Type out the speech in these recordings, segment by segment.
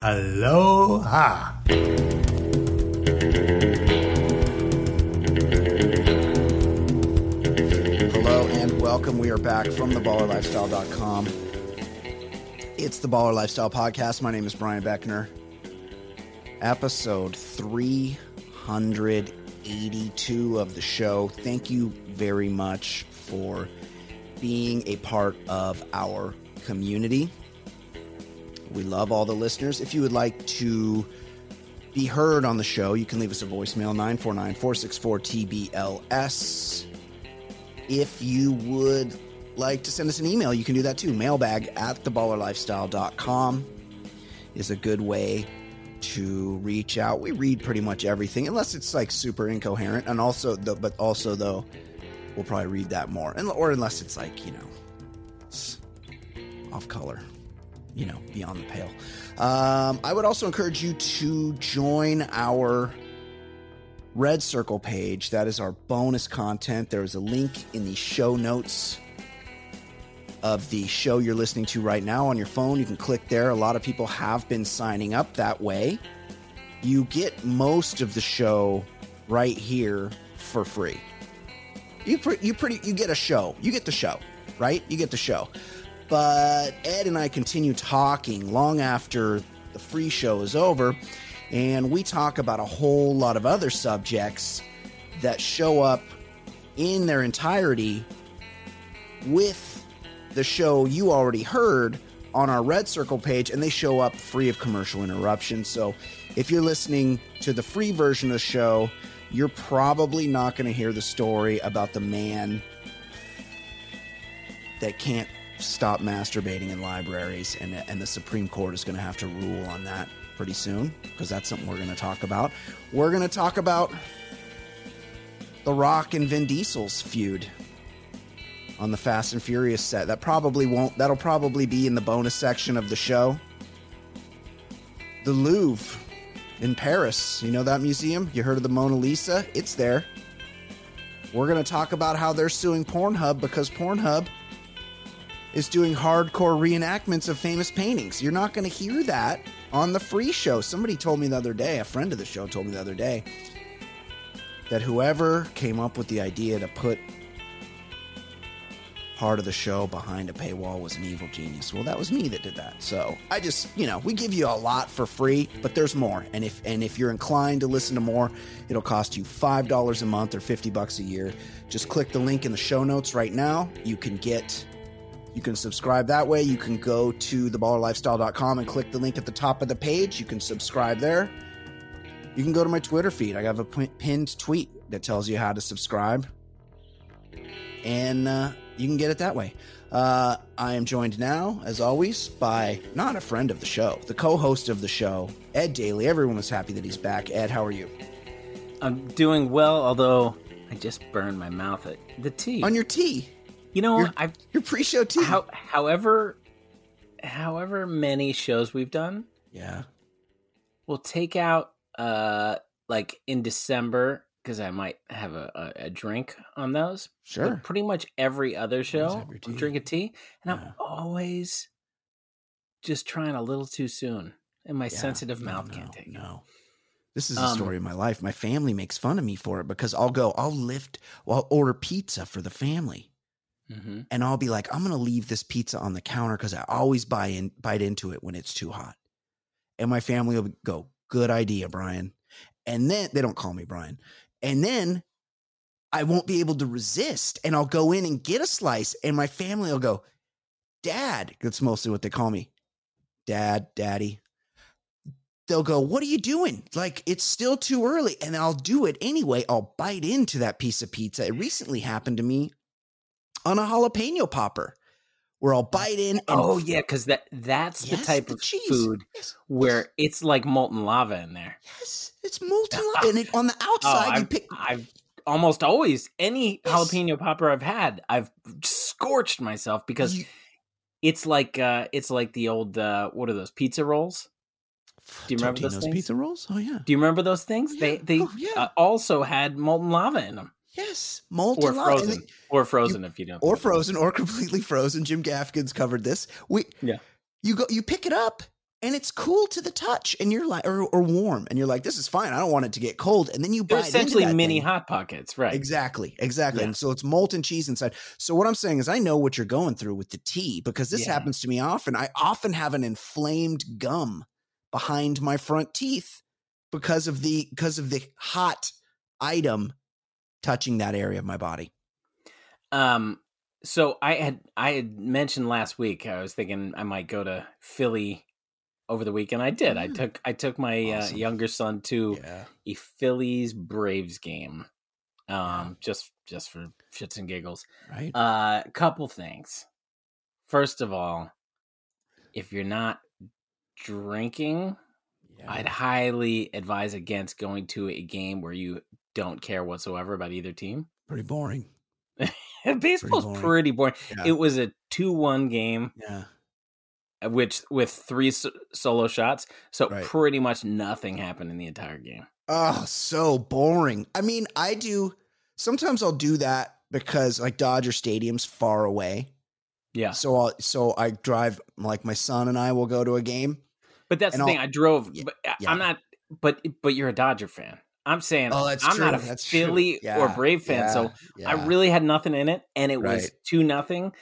Aloha. Hello and welcome. We are back from theballerlifestyle.com. It's the Baller Lifestyle Podcast. My name is Brian Beckner. Episode 382 of the show. Thank you very much for being a part of our community. We love all the listeners. If you would like to be heard on the show, you can leave us a voicemail 949 464 TBLS. If you would like to send us an email, you can do that too. Mailbag at theballerlifestyle.com is a good way to reach out. We read pretty much everything, unless it's like super incoherent. And also, the, but also though, we'll probably read that more. And, or unless it's like, you know, off color you know, beyond the pale. Um, I would also encourage you to join our Red Circle page. That is our bonus content. There is a link in the show notes of the show you're listening to right now on your phone. You can click there. A lot of people have been signing up that way. You get most of the show right here for free. You pre- you pretty you get a show. You get the show, right? You get the show. But Ed and I continue talking long after the free show is over, and we talk about a whole lot of other subjects that show up in their entirety with the show you already heard on our Red Circle page, and they show up free of commercial interruption. So if you're listening to the free version of the show, you're probably not going to hear the story about the man that can't stop masturbating in libraries, and and the Supreme Court is going to have to rule on that pretty soon because that's something we're going to talk about. We're going to talk about The Rock and Vin Diesel's feud on the Fast and Furious set. That probably won't. That'll probably be in the bonus section of the show. The Louvre in Paris. You know that museum? You heard of the Mona Lisa? It's there. We're going to talk about how they're suing Pornhub because Pornhub is doing hardcore reenactments of famous paintings. You're not going to hear that on the free show. Somebody told me the other day, a friend of the show told me the other day, that whoever came up with the idea to put part of the show behind a paywall was an evil genius. Well, that was me that did that. So I just, you know, we give you a lot for free, but there's more. And if and if you're inclined to listen to more, it'll cost you five dollars a month or fifty bucks a year. Just click the link in the show notes right now. You can get you can subscribe that way. You can go to theballerlifestyle.com and click the link at the top of the page. You can subscribe there. You can go to my Twitter feed. I have a pinned tweet that tells you how to subscribe. And uh, you can get it that way. Uh, I am joined now, as always, by not a friend of the show, the co host of the show, Ed Daly. Everyone was happy that he's back. Ed, how are you? I'm doing well, although I just burned my mouth at the tea. On your tea? You know, your, I've your pre-show tea. How, however, however many shows we've done, yeah, we'll take out uh like in December because I might have a, a, a, drink on those. Sure. But pretty much every other show, drink a tea, and yeah. I'm always just trying a little too soon, and my yeah, sensitive mouth no, can't take no. it. No. This is the story um, of my life. My family makes fun of me for it because I'll go, I'll lift, well, I'll order pizza for the family. Mm-hmm. And I'll be like, I'm going to leave this pizza on the counter because I always buy in, bite into it when it's too hot. And my family will go, Good idea, Brian. And then they don't call me Brian. And then I won't be able to resist. And I'll go in and get a slice. And my family will go, Dad. That's mostly what they call me. Dad, daddy. They'll go, What are you doing? Like, it's still too early. And I'll do it anyway. I'll bite into that piece of pizza. It recently happened to me on a jalapeno popper where I'll bite in. oh yeah, because that that's yes, the type the of cheese. food yes. where it's like molten lava in there. Yes, it's molten lava, and it, on the oh, outside oh, you pick. I've almost always any yes. jalapeno popper I've had, I've scorched myself because you, it's like uh it's like the old uh what are those pizza rolls? Do you remember those things? pizza rolls? Oh yeah. Do you remember those things? Yeah. They they oh, yeah. uh, also had molten lava in them. Yes, molten or frozen, or frozen you, if you don't, or frozen, or completely frozen. Jim Gaffigan's covered this. We yeah. You go, you pick it up, and it's cool to the touch, and you're like, or, or warm, and you're like, this is fine. I don't want it to get cold, and then you They're into essentially mini thing. hot pockets, right? Exactly, exactly. Yeah. And so it's molten cheese inside. So what I'm saying is I know what you're going through with the tea because this Yeah. happens to me often. I often have an inflamed gum behind my front teeth because of the because of the hot item touching that area of my body. Um, so I had I had mentioned last week I was thinking I might go to Philly over the weekend. I did. I Mm. took I took my uh, younger son to Yeah. a Phillies Braves game. Um, Yeah. just just for shits and giggles. Right. Uh, couple things. First of all, if you're not drinking, yeah. I'd highly advise against going to a game where you don't care whatsoever about either team. Pretty boring. Baseball's boring. pretty boring. Yeah. It was a two-one game, yeah. uh, which with three s- solo shots, so Right. pretty much nothing happened in the entire game. Oh, so boring. I mean, I do sometimes I'll do that because like Dodger Stadium's far away. Yeah, So I'll so I drive like my son and I will go to a game. but that's the thing. I'll- I drove, Yeah, but yeah. I'm not. But but you're a Dodger fan. I'm saying Oh, that's I'm true. not a That's. Philly or Brave fan, yeah, so I really had nothing in it, and it was two nothing,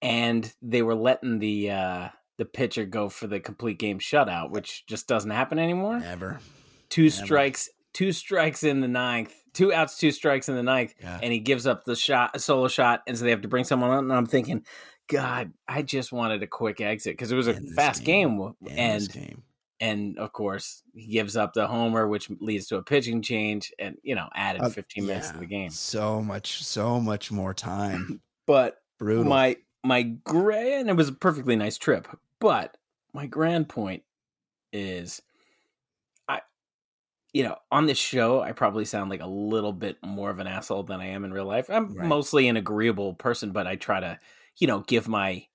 and they were letting the uh the pitcher go for the complete game shutout, which just doesn't happen anymore. never. two Never. strikes, two strikes in the ninth, two outs, two strikes in the ninth, Yeah. and he gives up the shot, a solo shot, and so they have to bring someone on. And I'm thinking, God, I just wanted a quick exit because it was a fast game. game, and game. And of course he gives up the homer, which leads to a pitching change, and you know added Uh, 15 minutes to the game. So much, so much more time. But Brutal. my my grand and it was a perfectly nice trip but my grand point is i you know on this show i probably sound like a little bit more of an asshole than i am in real life i'm Right. mostly an agreeable person but i try to you know give my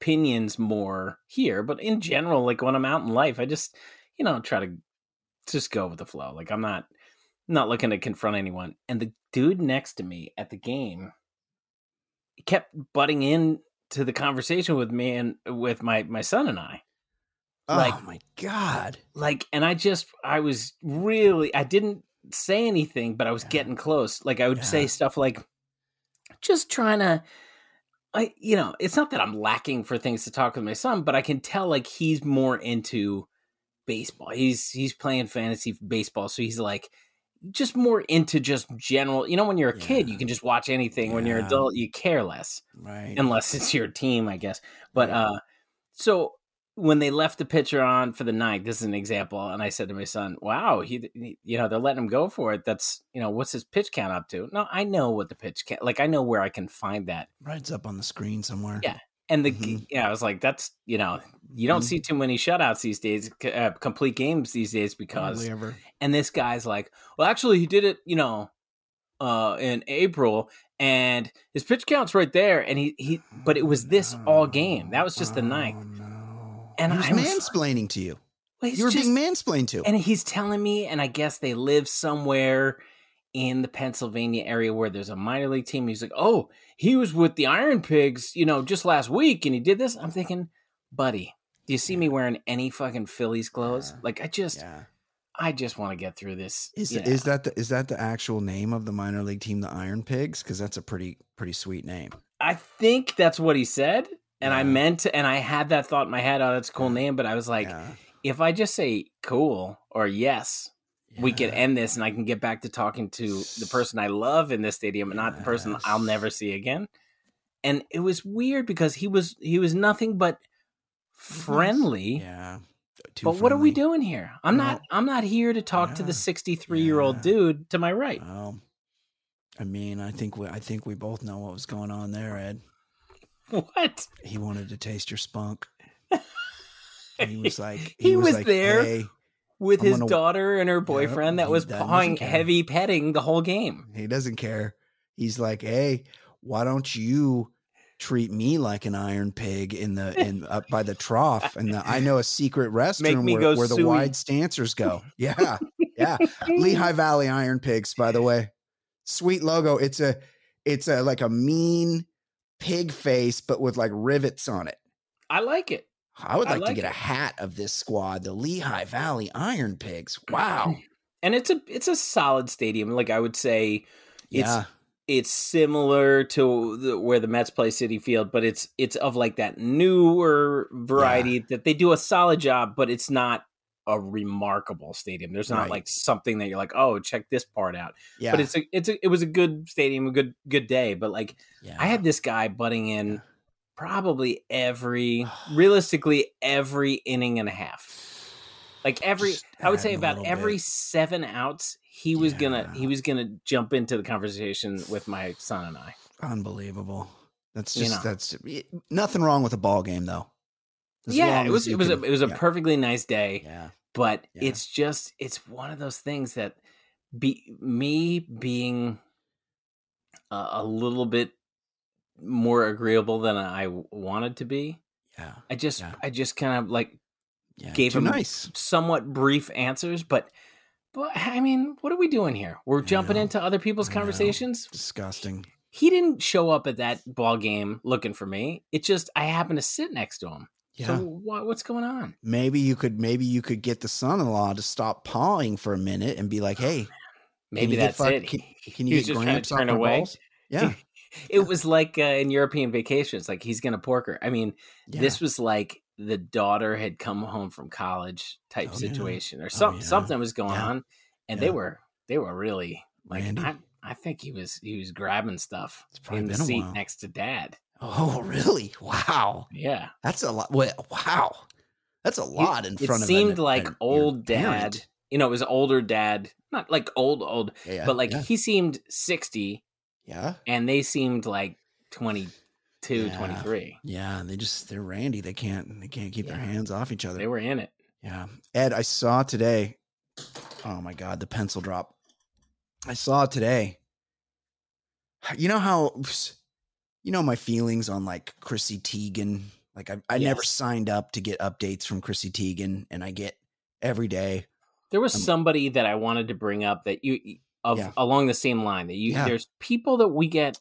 opinions more here but in general like when i'm out in life i just you know try to just go with the flow like i'm not not looking to confront anyone and the dude next to me at the game kept butting in to the conversation with me and with my my son and I. oh like- my god. Like and I just I was really I didn't say anything but I was Yeah. getting close. Like I would Yeah. say stuff like just trying to I you know, it's not that I'm lacking for things to talk with my son, but I can tell like he's more into baseball. He's he's playing fantasy baseball, so he's like just more into just general. You know, when you're a kid, you can just watch anything. When you're an adult, you care less Right. unless it's your team, I guess. But Right. uh so when they left the pitcher on for the ninth, this is an example, and I said to my son, "Wow, he, he- you know, they're letting him go for it. That's, you know, what's his pitch count up to? No, I know what the pitch count, like I know where I can find that. right, it's up on the screen somewhere. Yeah. And the, Mhm. yeah, I was like, that's, you know, you don't Mhm. see too many shutouts these days, uh, complete games these days because and this guy's like, well, actually, he did it, you know, uh, in April, and his pitch count's right there. And he he, but it was this all game. That was just the ninth. And he was I was mansplaining to you. Well, You were just- being mansplained to. and he's telling me, and I guess they live somewhere in the Pennsylvania area where there's a minor league team. He's like, oh, he was with the Iron Pigs, you know, just last week, and he did this. I'm thinking, buddy, do you see me wearing any fucking Phillies clothes? Yeah. Like, I just, yeah. I just want to get through this. Is is that the is that the actual name of the minor league team, the Iron Pigs? Because that's a pretty pretty sweet name. I think that's what he said. And I meant to, and I had that thought in my head, oh, that's a cool Yeah. name. But I was like, yeah. if I just say cool or yes, we can end this and I can get back to talking to the person I love in this stadium and not the person I'll never see again. And it was weird because he was he was nothing but friendly. Yeah. Too But what are we doing here? I'm not I'm not here to talk to the 63 year old dude to my right. Well, I mean, I think we I think we both know what was going on there, Ed. What? He wanted to taste your spunk. He was like, He was like, there. "Hey." With I'm his gonna- daughter and her boyfriend that he was pawing heavy petting the whole game. He doesn't care. He's like, hey, why don't you treat me like an iron pig in the in up by the trough? And the, I know a secret restroom where, where the wide stancers go. Yeah, yeah. Lehigh Valley Iron Pigs, by the way. Sweet logo. It's a it's a like a mean pig face, but with like rivets on it. I like it. I would like, I like to get it. a hat of this squad, the Lehigh Valley Iron Pigs. Wow. And it's a it's a solid stadium. Like I would say it's yeah. it's similar to the, where the Mets play Citi Field, but it's it's of like that newer variety yeah. that they do a solid job, but it's not a remarkable stadium. There's not right. like something that you're like, oh, check this part out. Yeah. But it's a it's a it was a good stadium, a good good day. But like yeah. I had this guy butting in probably every realistically every inning and a half. Like every I would say about every bit. seven outs, he was yeah. gonna he was gonna jump into the conversation with my son and I. Unbelievable. That's just you know. that's nothing wrong with a ball game though. As yeah, it was it was can, a, it was a yeah. perfectly nice day. Yeah. But yeah. it's just it's one of those things that be me being a, a little bit more agreeable than I wanted to be. Yeah. I just yeah. I just kind of like gave him nice. somewhat brief answers, but but I mean, what are we doing here? We're jumping into other people's conversations. Disgusting. He didn't show up at that ball game looking for me. It just I happened to sit next to him. Yeah. So what, what's going on? Maybe you could maybe you could get the son-in-law to stop pawing for a minute and be like, "Hey, maybe that's fuck, it." Can, can you get gramps turn away? Balls? Yeah. it was like uh, in European vacations, like he's gonna pork her. I mean, yeah. this was like the daughter had come home from college type oh, situation, yeah. or something. Oh, yeah. Something was going on, and they were they were really like. I, I think he was he was grabbing stuff in the seat next to dad. Oh, really? Wow. Yeah, that's a lot. Wow, that's a lot in front of. It seemed like old dad. You know, it was older dad, not like old old, but like he seemed sixty yeah. And they seemed like 22, yeah. 23. Yeah, they just they're randy. They can't they can't keep yeah. their hands off each other. They were in it. Yeah. Ed, I saw today. Oh my god, the pencil drop. I saw today. You know how you know my feelings on like Chrissy Teigen. Like I, I yes. never signed up to get updates from Chrissy Teigen, and I get every day. There was um, somebody that I wanted to bring up that you of yeah. along the same line that you yeah. there's people that we get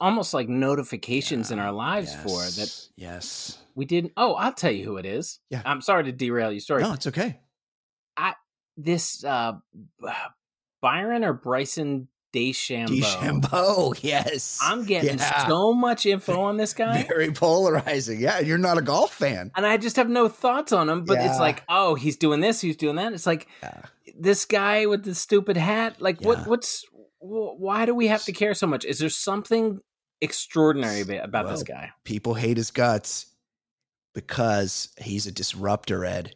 almost like notifications yeah. in our lives yes. for that yes we didn't oh i'll tell you who it is yeah i'm sorry to derail your story no it's okay i this uh byron or bryson DeChambeau. DeChambeau, yes. I'm getting yeah. so much info on this guy. Very polarizing. Yeah, you're not a golf fan. And I just have no thoughts on him, but yeah. it's like, oh, he's doing this, he's doing that. It's like, yeah this guy with the stupid hat like what what's why do we have to care so much is there something extraordinary about well, this guy people hate his guts because he's a disruptor ed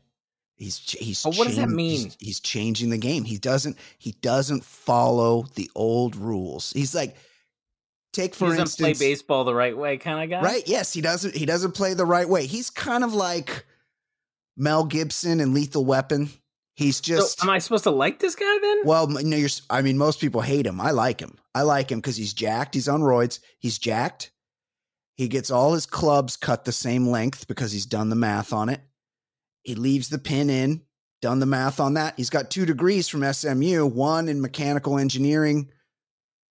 he's he's oh, what does that mean he's, he's, changing the game he doesn't he doesn't follow the old rules he's like take for he doesn't instance play baseball the right way kind of guy right yes he doesn't he doesn't play the right way he's kind of like mel gibson and lethal weapon He's just. So am I supposed to like this guy then? Well, no, you're. I mean, most people hate him. I like him. I like him because he's jacked. He's on roids. He's jacked. He gets all his clubs cut the same length because he's done the math on it. He leaves the pin in, done the math on that. He's got two degrees from SMU, one in mechanical engineering,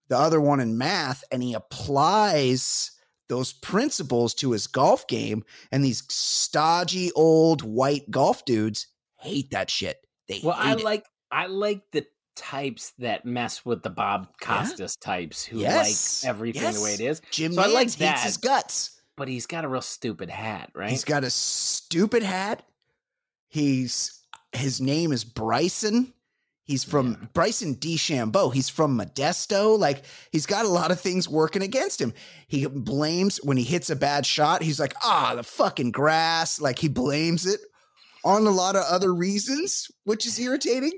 the other one in math, and he applies those principles to his golf game. And these stodgy old white golf dudes hate that shit. They well, I it. like I like the types that mess with the Bob Costas yeah. types who yes. like everything yes. the way it is. Jim so I like that. his guts, but he's got a real stupid hat, right? He's got a stupid hat. He's his name is Bryson. He's from yeah. Bryson DeChambeau. He's from Modesto. Like he's got a lot of things working against him. He blames when he hits a bad shot. He's like, ah, the fucking grass. Like he blames it on a lot of other reasons, which is irritating.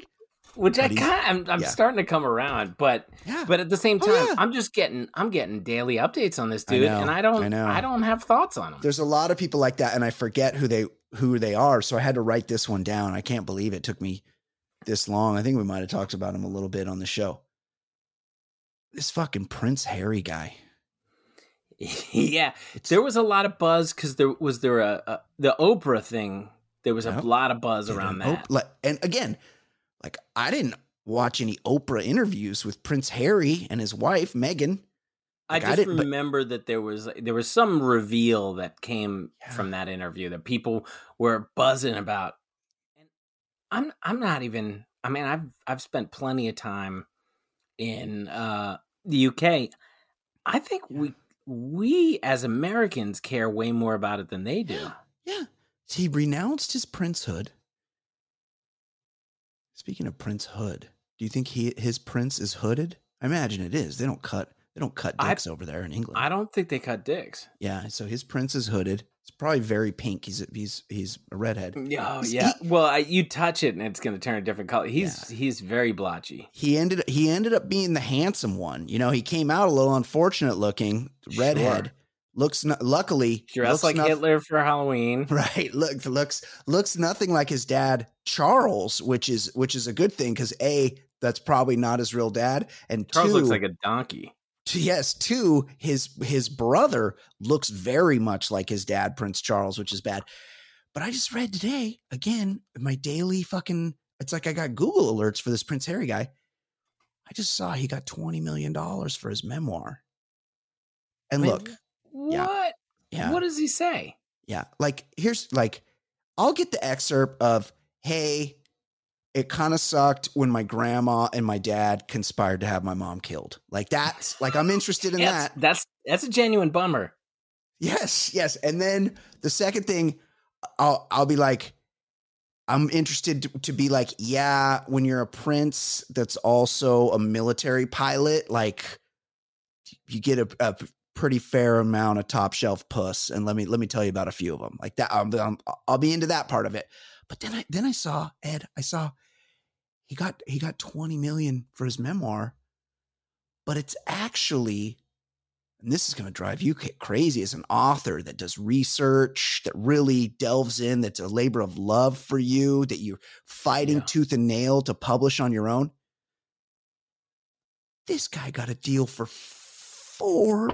Which but I kind of, I'm, I'm yeah. starting to come around, but yeah. but at the same oh, time, oh, yeah. I'm just getting I'm getting daily updates on this dude, I know, and I don't I, I, don't have thoughts on him. There's a lot of people like that, and I forget who they who they are, so I had to write this one down. I can't believe it took me this long. I think we might have talked about him a little bit on the show. This fucking Prince Harry guy. yeah, there was a lot of buzz because there was there a, a the Oprah thing there was a lot of buzz around that. Oprah, and again, like I didn't watch any Oprah interviews with Prince Harry and his wife Meghan. Like, I just I remember but, that there was there was some reveal that came yeah. from that interview that people were buzzing about. And I'm I'm not even. I mean, I've I've spent plenty of time in uh, the UK. I think yeah. we we as Americans care way more about it than they do. Yeah. yeah. He renounced his princehood. Speaking of Prince Hood, do you think he his prince is hooded? I imagine it is. They don't cut they don't cut dicks I, over there in England. I don't think they cut dicks. Yeah, so his prince is hooded. It's probably very pink. He's a, he's he's a redhead. Mm, oh yeah. He, well, I, you touch it and it's going to turn a different color. He's yeah. he's very blotchy. He ended he ended up being the handsome one. You know, he came out a little unfortunate looking, redhead. Sure. Looks no, luckily dressed like no, Hitler for Halloween. Right. Look looks looks nothing like his dad Charles, which is which is a good thing because a that's probably not his real dad, and Charles two, looks like a donkey yes, two, his his brother looks very much like his dad, Prince Charles, which is bad. But I just read today again my daily fucking. It's like I got Google alerts for this Prince Harry guy. I just saw he got twenty million dollars for his memoir. And Wait, look, what? Yeah. What does he say? Yeah, like here's like, I'll get the excerpt of, "Hey, it kind of sucked when my grandma and my dad conspired to have my mom killed. Like that's like I'm interested in that. That's that's a genuine bummer. Yes, yes. And then the second thing, I'll I'll be like, I'm interested to, to be like, yeah, when you're a prince that's also a military pilot, like you get a, a pretty fair amount of top shelf puss. And let me let me tell you about a few of them. Like that, I'm, I'm, I'll be into that part of it. But then I then I saw Ed. I saw he got he got 20 million for his memoir, but it's actually and this is going to drive you crazy as an author that does research, that really delves in, that's a labor of love for you, that you're fighting yeah. tooth and nail to publish on your own. This guy got a deal for four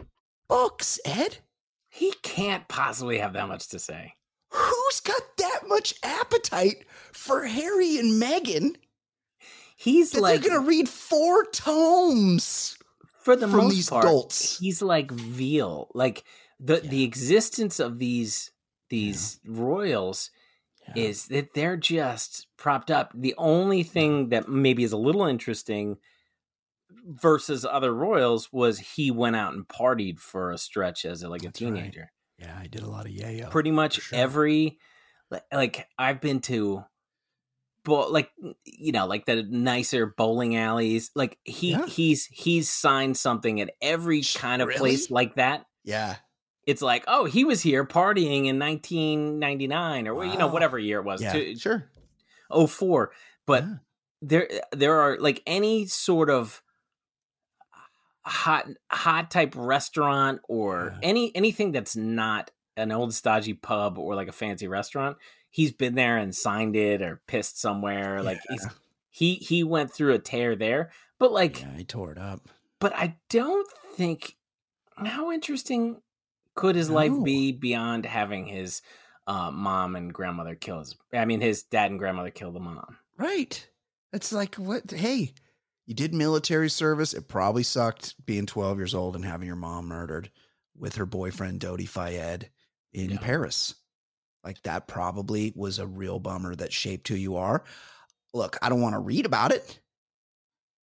books, Ed. He can't possibly have that much to say. Who's got that much appetite for Harry and Meghan? He's that like they're gonna read four tomes for the most these part. Dolts. He's like veal, like the yeah. the existence of these these yeah. royals yeah. is that they're just propped up. The only thing mm-hmm. that maybe is a little interesting versus other royals was he went out and partied for a stretch as a, like a teenager. Right. Yeah, I did a lot of yayo. Pretty much sure. every like I've been to like you know like the nicer bowling alleys like he yeah. he's he's signed something at every kind of really? place like that yeah it's like oh he was here partying in 1999 or wow. you know whatever year it was yeah, sure 04 but yeah. there there are like any sort of hot hot type restaurant or yeah. any anything that's not an old stodgy pub or like a fancy restaurant he's been there and signed it or pissed somewhere. Like he's he he went through a tear there, but like yeah, he tore it up. But I don't think how interesting could his no. life be beyond having his uh, mom and grandmother kill his. I mean, his dad and grandmother kill the mom. Right. It's like what? Hey, you did military service. It probably sucked being 12 years old and having your mom murdered with her boyfriend Dodi Fayed in yeah. Paris. Like that probably was a real bummer that shaped who you are. Look, I don't want to read about it.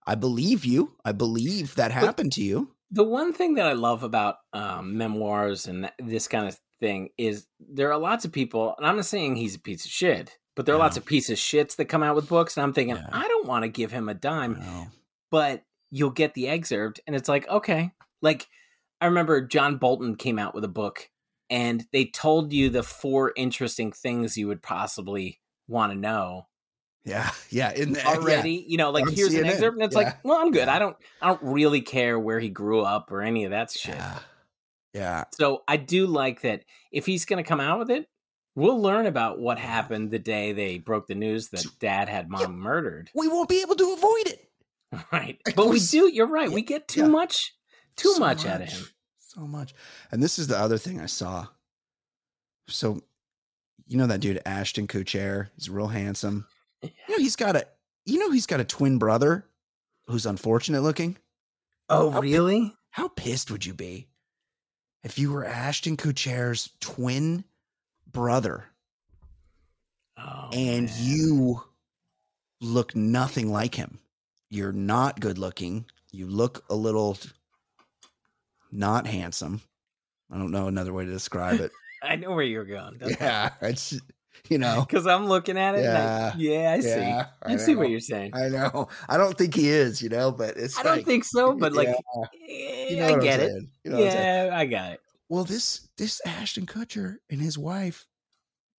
I believe you. I believe that happened but to you. The one thing that I love about um, memoirs and this kind of thing is there are lots of people, and I'm not saying he's a piece of shit, but there are lots of pieces of shits that come out with books, and I'm thinking, yeah. I don't want to give him a dime, but you'll get the excerpt, and it's like, okay. Like, I remember John Bolton came out with a book and they told you the four interesting things you would possibly want to know. Yeah, yeah, in the, eh, already, yeah. you know, like here's CNN. an excerpt, and it's yeah. like, well, I'm good. I don't, I don't really care where he grew up or any of that shit. Yeah. yeah. So I do like that. If he's going to come out with it, we'll learn about what happened the day they broke the news that dad had mom yeah. murdered. We won't be able to avoid it, right? but we do. You're right. We get too much, too so much, much out of him so much. And this is the other thing I saw. So, you know that dude Ashton Kutcher? He's real handsome. You know he's got a you know he's got a twin brother who's unfortunate looking. Oh, how really? How pissed would you be if you were Ashton Kutcher's twin brother Oh, and man. you look nothing like him? You're not good looking. You look a little not handsome. I don't know another way to describe it. I know where you're going. yeah, it's you know. Because I'm looking at it. Yeah, I, yeah, I see. yeah, I, see what you're saying. I, I know. I don't think he is, you know, but it's. I don't think so, but like, Yeah, eh, you know I get it. You know what I'm saying. yeah, I got it. Well, this this Ashton Kutcher and his wife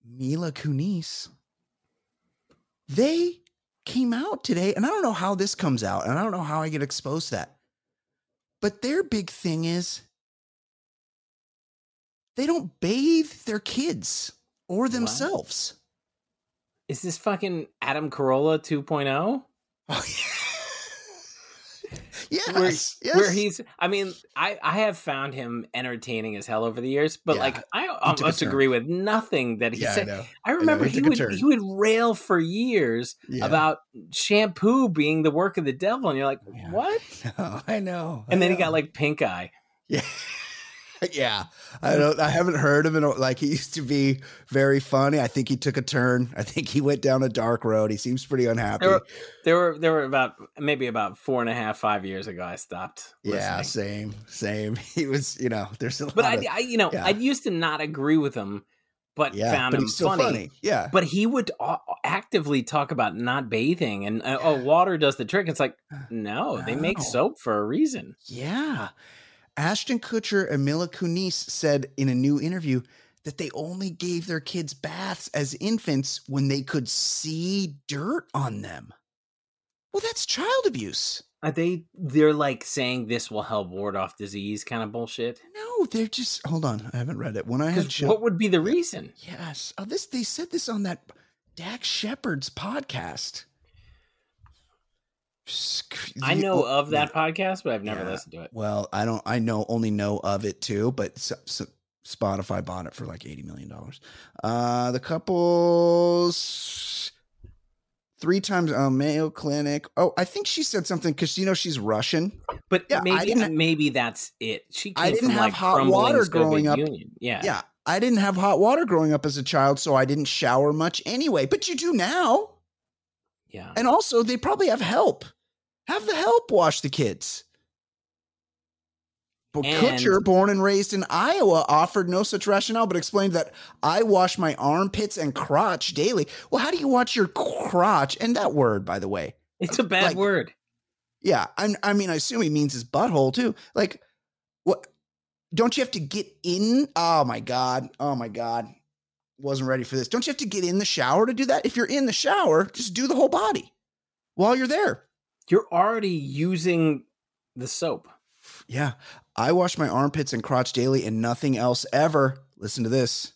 Mila Kunis, they came out today, and I don't know how this comes out, and I don't know how I get exposed to that. But their big thing is they don't bathe their kids or themselves. Is this fucking Adam Carolla 2.0? Oh, oh yes, Where- yes. Where he's, I mean, I, I have found him entertaining as hell over the years, but Yeah, like, I almost agree with nothing that he yeah, I said. know. I remember he he would he would rail for years Yeah. about shampoo being the work of the devil, and you're like, what? No, I know. I And then he got like pink eye. Yeah. yeah. I don't I haven't heard him in a- like he used to be very funny. I think he took a turn. I think he went down a dark road. He seems pretty unhappy. There were, there were there were about maybe about four and a half five years ago. I stopped. yeah, same, same. He was, you know, there's a lot but I, of, I, you know, yeah. I used to not agree with him, but yeah, found but him funny. funny. Yeah. But he would a- actively talk about not bathing and uh, oh, water does the trick. It's like no, they make soap for a reason. Yeah. Ashton Kutcher and Mila Kunis said in a new interview that they only gave their kids baths as infants when they could see dirt on them. Well, that's child abuse. Are they? They're like saying this will help ward off disease, kind of bullshit. No, they're just hold on. I haven't read it. When I had show- what would be the reason? yes, oh, this they said this on that Dax Shepard's podcast. I know of that podcast, but I've never Yeah. listened to it. Well, I don't. I know only know of it too, but s s- Spotify bought it for like eighty million dollars. Uh, the couples three times uh, Mayo Clinic. Oh, I think she said something because you know she's Russian. But Yeah, maybe maybe that's it. She I didn't have like hot water Soviet growing up. Union. Yeah, Yeah, I didn't have hot water growing up as a child, so I didn't shower much anyway. But you do now. yeah. And also, they probably have help. Have the help wash the kids. But And- Kutcher, born and raised in Iowa, offered no such rationale, but explained that I wash my armpits and crotch daily. Well, how do you wash your crotch? And that word, by the way. It's a bad like- word. Yeah, I, I mean, I assume he means his butthole too. Like, what? Don't you have to get in? Oh my god! Oh my god! Wasn't ready for this. Don't you have to get in the shower to do that? If you're in the shower, just do the whole body while you're there. You're already using the soap. Yeah, I wash my armpits and crotch daily, and nothing else ever. Listen to this.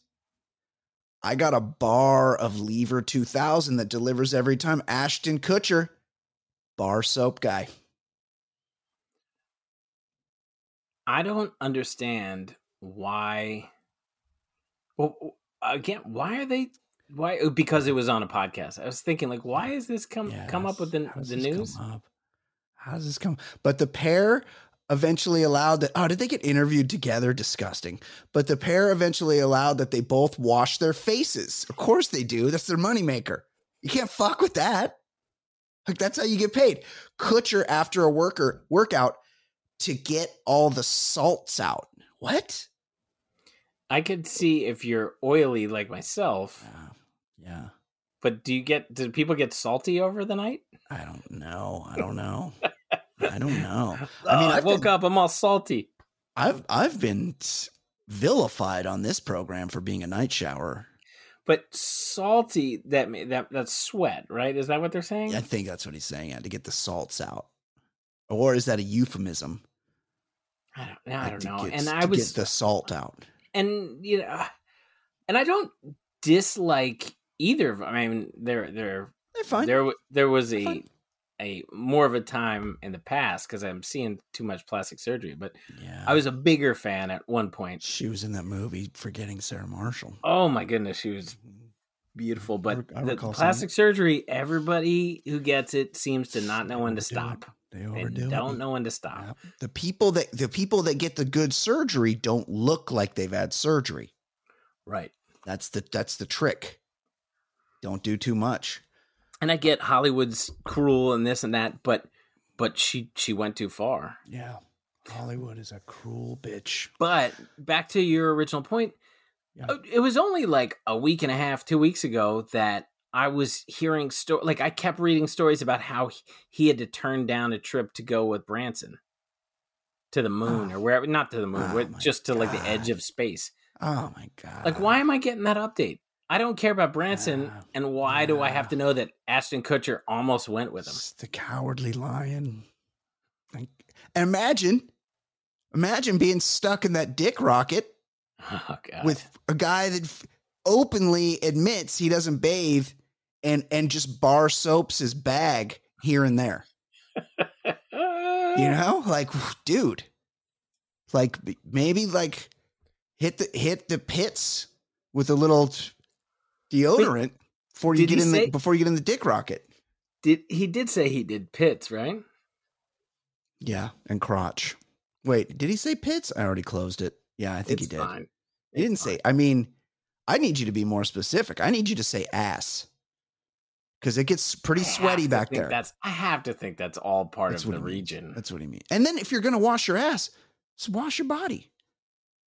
I got a bar of Lever 2000 that delivers every time. Ashton Kutcher, bar soap guy. I don't understand why. Well, again, why are they? Why? oh, Because it was on a podcast. I was thinking, like, why is this come come up with the How does the this come news? up? How does this come? But the pair eventually allowed that. Oh, did they get interviewed together? Disgusting. But the pair eventually allowed that they both wash their faces. Of course they do. That's their moneymaker. You can't fuck with that. Like that's how you get paid. Kutcher after a worker workout to get all the salts out. What? I could see if you're oily like myself, Yeah. Yeah. but do you get? Do people get salty over the night? I don't know. I don't know. I don't know. I mean, oh, I I've woke been- up, I'm all salty. I've I've been vilified on this program for being a night shower. But salty that that that's sweat, right? Is that what they're saying? I think that's what he's saying. Yeah, to get the salts out, or is that a euphemism? I don't, I don't know. get- and to I was get the salt out. and you know, and I don't dislike either of. I mean, there fine. there there was a a more of a time in the past because I'm seeing too much plastic surgery, but yeah, I was a bigger fan at one point. She was in that movie, forgetting Sarah Marshall. Oh my goodness, she was beautiful. But rec- I the plastic surgery, everybody who gets it seems to not know when to it. stop. They overdo and it. don't know when to stop. Yep. The people that the people that get the good surgery don't look like they've had surgery. Right. That's the that's the trick. Don't do too much. And I get Hollywood's cruel and this and that, but but she she went too far. Yeah. Hollywood is a cruel bitch. But back to your original point, Yeah. uh, it was only like a week and a half, two weeks ago that I was hearing sto- like I kept reading stories about how he, had to turn down a trip to go with Branson to the moon Oh. or wherever, not to the moon, Oh just to like the edge of space. Oh my god. Like, why am I getting that update? I don't care about Branson, Yeah. and why do I have to know that Ashton Kutcher almost went with him? It's the cowardly lion. And imagine, imagine being stuck in that dick rocket Oh, with a guy that openly admits he doesn't bathe and and just bar soaps his bag here and there. You know, like, dude, like maybe like hit the hit the pits with a little deodorant before you get in say- the before you get in the dick rocket. did he did say he did pits, right? Yeah, and crotch. Wait, did he say pits? I already closed it. Yeah, I think It's he did. fine. He didn't It's say. I mean, I need you to be more specific. I need you to say ass because it gets pretty I sweaty back there. That's I have to think that's all part That's of the region. That's what he mean. And then if you're gonna wash your ass, just wash your body,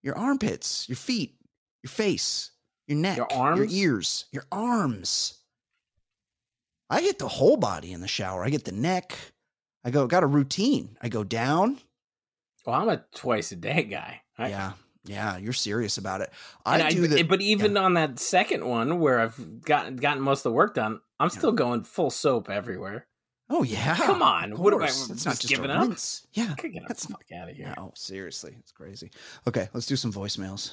your armpits, your feet, your face, your neck, your arms? your ears, your arms. I get the whole body in the shower. I get the neck. I go got a routine. I go down. Well, I'm a twice a day guy. I, yeah, yeah. You're serious about it. and I do that. But even on that second one where I've gotten gotten most of the work done, I'm Yeah. still going full soap everywhere. Oh yeah. Come on, what am I. It's not just just giving a up? rinse. Yeah. Get the fuck out of here. No, seriously, it's crazy. Okay, let's do some voicemails.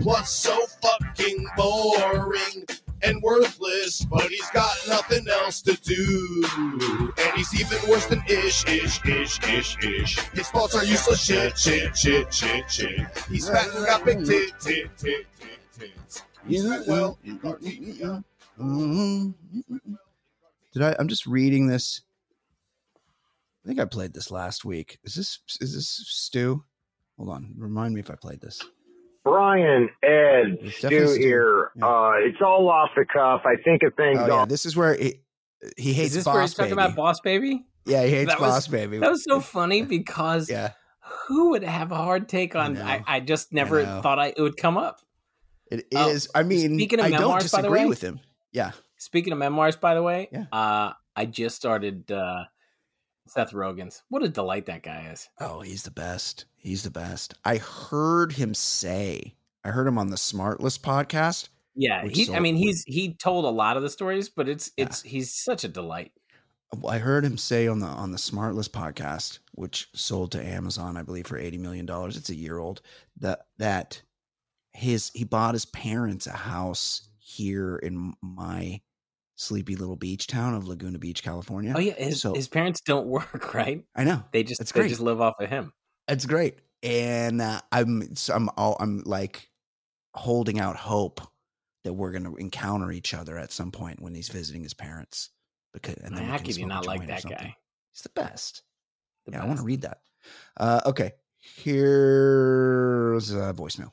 Plus, so fucking boring and worthless. But he's got nothing else to do. And he's even worse than ish, ish, ish, ish, ish. His thoughts are useless shit, shit, shit, shit, shit. He's fat and got big tit, tit, tit, tit, tits. He's fat well. Did I? I'm just reading this. I think I played this last week. Is this is this Stu? Hold on, remind me if I played this. Brian, Ed, It's Stu Stu. here. Yeah. Uh, it's all off the cuff. I think of things Oh yeah, this is where he, he hates Is this where he's Boss talking Baby. about Boss Baby? yeah, he hates That was- Boss Baby. That was so funny because yeah, who would have a hard take on? know. I, I just never know. thought I, it would come up. It is. Oh. I mean, speaking of I don't memoirs, by the disagree way- with him. Yeah, Speaking of memoirs, by the way, Yeah. uh, I just started uh, Seth Rogen's. What a delight that guy is. Oh, he's the best. He's the best. I heard him say. I heard him on the Smartless podcast. Yeah, he. I mean, he's he told a lot of the stories, but it's Yeah. it's he's such a delight. I heard him say on the on the Smartless podcast, which sold to Amazon, I believe, for eighty million dollars. It's a year old. That that his he bought his parents a house here in my sleepy little beach town of Laguna Beach, California. Oh yeah, his So- his parents don't work, right? I know They just That's they great. just live off of him. it's great, and uh, I'm so I'm all I'm like holding out hope that we're gonna encounter each other at some point when he's visiting his parents. Because and then we How can could you not like that guy? He's the best. The yeah, I want to read that. Uh, okay, here's a voicemail.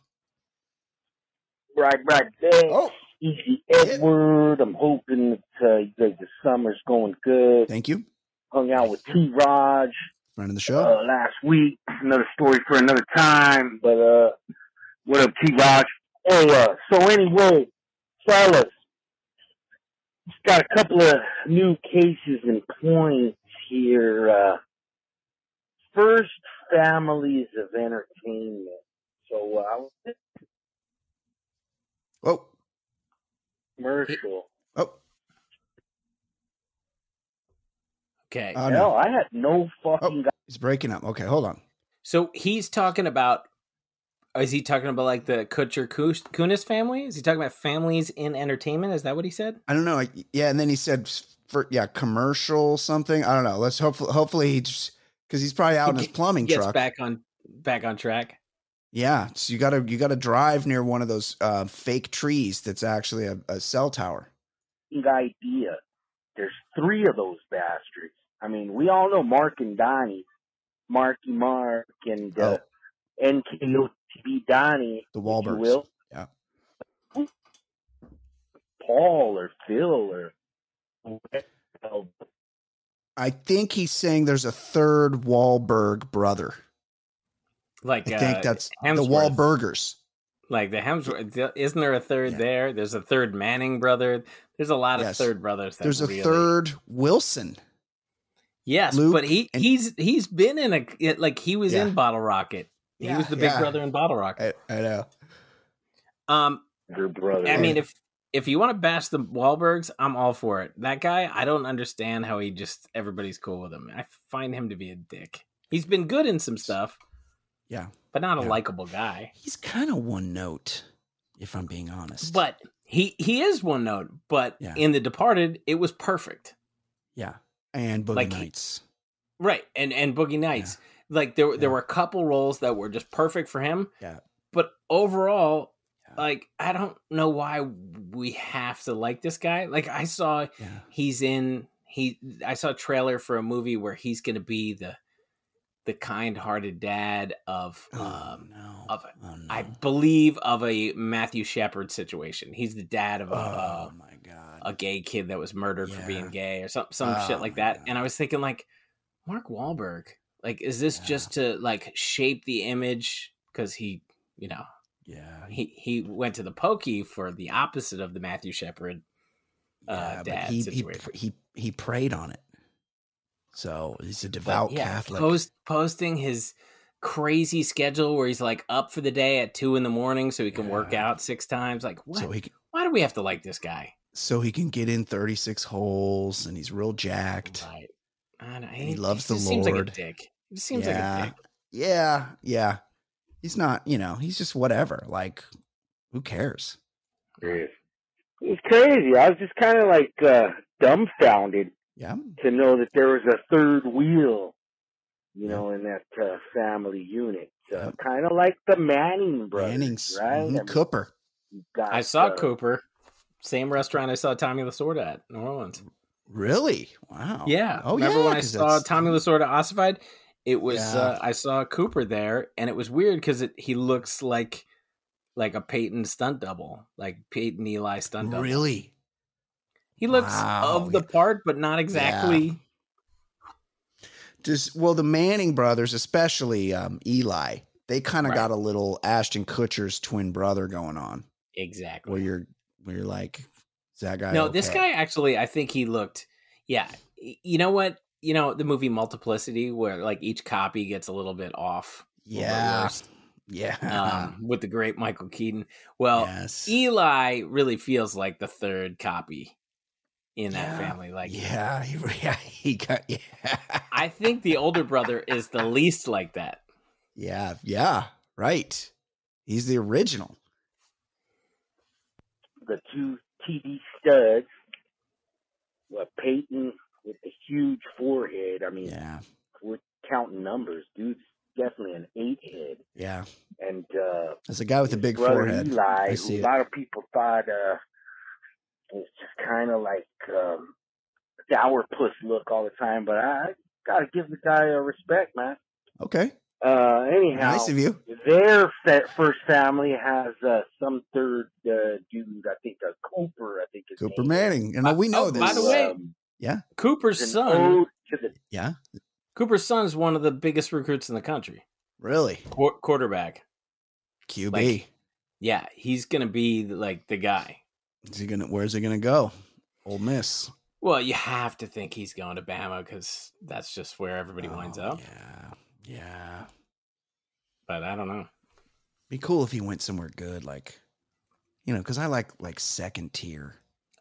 Right, right there. Oh, Easy Edward. I'm hoping that uh, the summer's going good. thank you, Hung out with T. Raj Running the show. uh, last week. Another story for another time. But uh, what up, T. Raj? Hey, uh, so anyway, fellas, just got a couple of new cases and points here. Uh, first, families of entertainment. So uh, oh, commercial. Oh, Okay. oh Hell, no, I had no fucking. Oh, he's breaking up. Okay, hold on. So he's talking about. Is he talking about like the Kutcher Kus- Kunis family? Is he talking about families in entertainment? Is that what he said? I don't know. Like, yeah, and then he said for yeah, commercial something. I don't know. Let's hopefully hopefully he just because he's probably out in his plumbing Gets truck. back on back on track. Yeah, so you gotta you gotta drive near one of those uh, fake trees that's actually a, a cell tower. idea. There's three of those bastards. I mean, we all know Mark and Donnie, Marky Mark and uh, NKOTB Donnie, The Wahlbergs. will. Yeah. Paul or Phil or. I think he's saying there's a third Wahlberg brother. Like I think uh, that's the Hemsworth. Wahlburgers. Like the Hemsworth. Isn't there a third Yeah. there? There's a third Manning brother. There's a lot Yes. of third brothers. that There's a really- third Wilson. Yes, Luke but he and- he's he's been in a like he was Yeah. in Bottle Rocket. He Yeah, was the big yeah. brother in Bottle Rocket. I, I know. Um, Your brother. I mean, if if you want to bash the Wahlbergs, I'm all for it. That guy, I don't understand how he just everybody's cool with him. I find him to be a dick. He's been good in some stuff, Yeah, but not a Yeah. likable guy. he's kind of one note, if I'm being honest. But he he is one note. But Yeah. in The Departed, it was perfect. yeah, and Boogie Like he- Nights. Right, and and Boogie Nights, like there there were a couple roles that were just perfect for him. Yeah. But overall, Yeah. like I don't know why we have to like this guy. Like I saw Yeah, he's in he I saw a trailer for a movie where he's going to be the the kind-hearted dad of oh um no, of oh no, I believe of a Matthew Shepard situation. He's the dad of a oh god, a gay kid that was murdered for being gay or some some Oh shit like that. God. And I was thinking like Mark Wahlberg, like is this Yeah. just to like shape the image cuz he, you know, yeah, he he went to the pokey for the opposite of the Matthew Shepard uh, yeah, dad he, he situation. he he prayed on it. So he's a But, devout yeah, Catholic. Post posting his crazy schedule where he's like up for the day at two in the morning so he can work out six times. Like what? so he can, Why do we have to like this guy? so he can get in 36 holes, and he's real jacked. Right. I don't, he loves the just Seems like a Lord. dick. He seems Yeah. like a dick. Yeah, yeah. He's not, you know, he's just whatever. Like, who cares? It was crazy. I was just kind of like uh, dumbfounded Yeah, to know that there was a third wheel, you Yeah. know, in that uh, family unit. Yep. Kind of like the Manning brothers, Manning's right? mhm, I mean, Cooper. got, I saw uh, Cooper, same restaurant I saw Tommy Lasorda at, New Orleans. Really? Wow. Yeah. Oh, Remember yeah, when I saw that's- Tommy Lasorda ossified? It was Yeah. uh, I saw Cooper there, and it was weird because he looks like like a Peyton stunt double, like Peyton Eli stunt double. Really? He looks Wow. of the part, but not exactly. Just well, the Manning brothers, especially um, Eli, they kind of Right. got a little Ashton Kutcher's twin brother going on, Exactly. where you're where you're like, is that guy? no, this guy actually, I think he looked. Yeah, you know what? You know the movie Multiplicity, where like each copy gets a little bit off. a little bit Yeah, yeah. um, with the great Michael Keaton. Well, yes. Eli really feels like the third copy in that Yeah. family. Like, yeah, yeah, he got yeah, I think the older brother is the least like that. yeah, yeah. Right. He's the original. the two TV studs. Well, Peyton with the huge forehead. I mean, Yeah, we're counting numbers. Dude's definitely an eight head. yeah. And uh, There's a guy with a big forehead. Eli, I see a lot of people thought uh, was just kind of like um, sourpuss look all the time. But I gotta give the guy a respect, man. Okay, Uh, anyhow, nice of you. their first family has uh, some third uh, dude. I think uh, Cooper. I think his Cooper name Manning, and we know oh, this. by the way, Um, Cooper's son, to the yeah, Cooper's son is one of the biggest recruits in the country. really, Qu- quarterback. QB. Like- Yeah, he's gonna be like the guy. Is he gonna? Where's he gonna go? Ole Miss. Well, you have to think he's going to Bama because that's just where everybody winds Oh, up. Yeah, yeah. But I don't know. Be cool if he went somewhere good, like you know, because I like like second tier.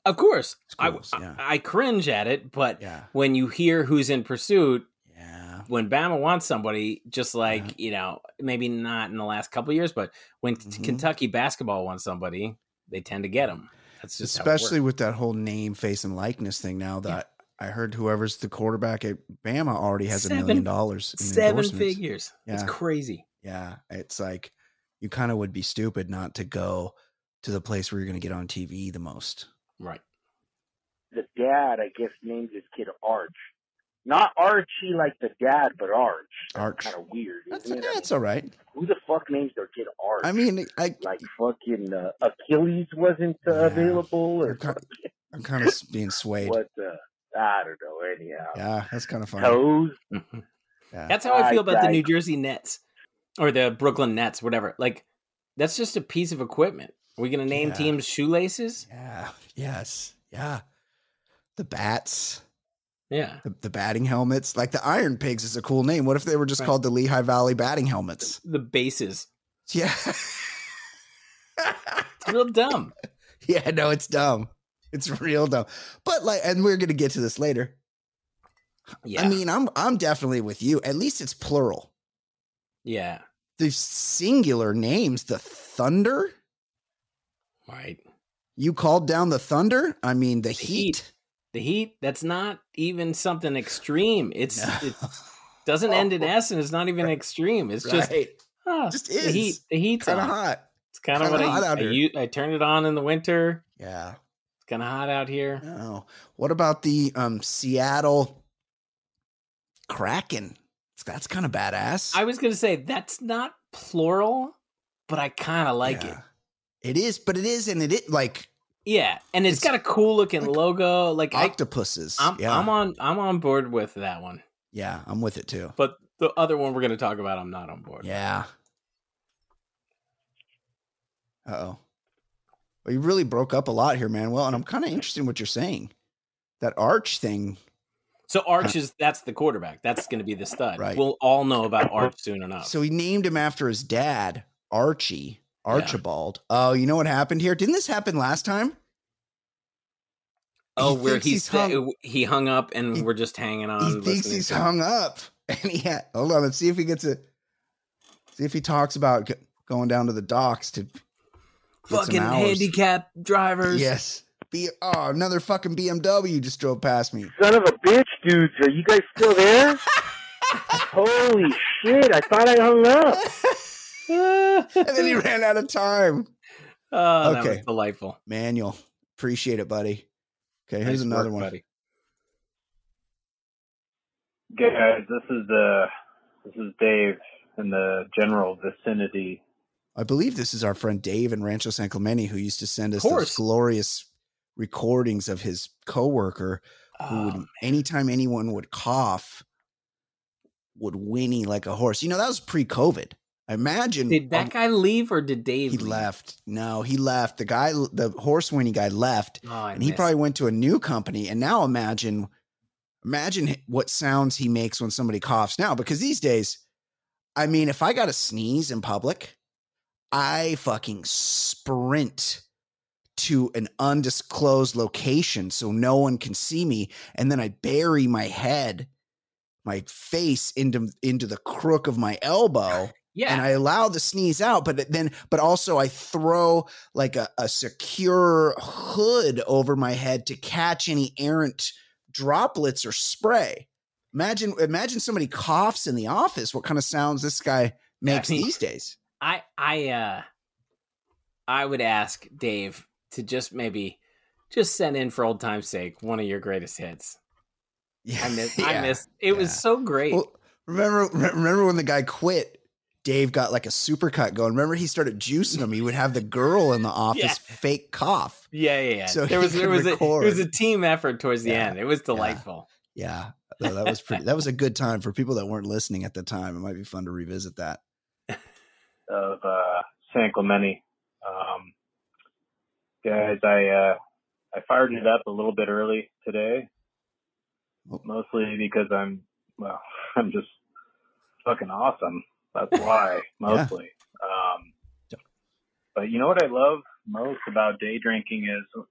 Of course, Schools, I, yeah. I I cringe at it, but Yeah. when you hear who's in pursuit, Yeah. when Bama wants somebody, just like you know, maybe not in the last couple years, but when Mhm. Kentucky basketball wants somebody, they tend to get them. That's just Especially with that whole name, face, and likeness thing now that I heard whoever's the quarterback at Bama already has a million dollars in seven endorsements. figures. It's crazy. Yeah. It's like you kind of would be stupid not to go to the place where you're going to get on TV the most. Right. The dad, I guess, named his kid Arch. Not Archie like the dad, but Arch. Arch. Kind of weird, That's, it? yeah, I it's all right. who the fuck names their kid Arch? I mean, I, like fucking uh, Achilles wasn't uh, Yeah. available, or I'm kind, I'm kind of being swayed. what? Uh, I don't know. Anyhow, Yeah, that's kind of funny. toes. Yeah. That's how I feel I about the New. Jersey Nets or the Brooklyn Nets, whatever. Like, that's just a piece of equipment. Are we going to name Yeah. teams shoelaces? Yeah. Yes. Yeah. The bats, Yeah. the, the batting helmets, like the Iron Pigs is a cool name. What if they were just Right. called the Lehigh Valley batting helmets? The bases. Yeah. It's real dumb. yeah, no, it's dumb. It's real dumb. But like and we're going to get to this later. Yeah. I mean, I'm I'm definitely with you. At least it's plural. yeah. The singular names, the Thunder? Right. You called down the Thunder? I mean, the, Heat. heat. The Heat, that's not even something extreme. It's No. It doesn't end in S and it's not even extreme. It's just, right. ah, Just the. Heat. The Heat's kind of hot. It's kind of what hot I, out I, I turn it on in the winter. Yeah. It's kind of hot out here. Oh, what about the um Seattle Kraken? That's kind of badass. I was going to say that's not plural, but I kind of like it. It is, but it is, and it like Yeah, and it's It's got a cool looking like logo. Like octopuses. I'm, yeah, I'm on, I'm on board with that one. yeah, I'm with it too. But the other one we're going to talk about, I'm not on board. Yeah. Uh oh. Well, you really broke up a lot here, man. Well, and I'm kind of interested in what you're saying. That arch thing. So Arch is that's the quarterback. That's going to be the stud. Right. We'll all know about Arch soon enough. So he named him after his dad, Archie, Archibald. Oh, you know what happened here? Didn't this happen last time? oh, he where he's, he's hung- he hung up and He- we're just hanging on. he thinks he's hung up, and he had, hold on. Let's see if he gets a. See if he talks about g- going down to the docks to fucking handicap drivers. Yes. B- oh, another fucking BMW just drove past me. Son of a bitch, dudes. Are you guys still there? Holy shit! I thought I hung up. and then he ran out of time. Oh, that Okay. was delightful. Manual, appreciate it, buddy. Okay, here's Nice another work, one. buddy. guys, this is uh this is Dave in the general vicinity. I believe this is our friend Dave in Rancho San Clemente who used to send us those glorious recordings of his coworker who would, Um, anytime anyone would cough, would whinny like a horse. You know, that was pre-COVID. I imagine did that um, guy leave or did Dave? he leave? left. No, he left. The guy, the horse whinny guy left. Oh, and he probably went to a new company and now imagine imagine what sounds he makes when somebody coughs now because these days i mean if i got to sneeze in public i fucking sprint to an undisclosed location so no one can see me and then i bury my head my face into into the crook of my elbow yeah. and I allow the sneeze out, but then, but also I throw like a, a secure hood over my head to catch any errant droplets or spray. Imagine, imagine somebody coughs in the office. What kind of sounds this guy makes mean- these days? I I uh I would ask Dave to just maybe just send in for old time's sake one of your greatest hits. Yeah, I miss I miss it was so great. Well, remember, remember when the guy quit? Dave got like a supercut going. Remember, he started juicing him. He would have the girl in the office Yeah. fake cough. yeah, yeah, yeah. so there he was there could was a, it was a team effort towards the Yeah, end. It was delightful. Yeah, no, that was pretty. that was a good time for people that weren't listening at the time. It might be fun to revisit that. of uh, San Clemente. Um, guys, I uh, I fired it up a little bit early today, Oh. mostly because I'm well, I'm just fucking awesome. That's why, mostly. Um, but you know what I love most about day drinking is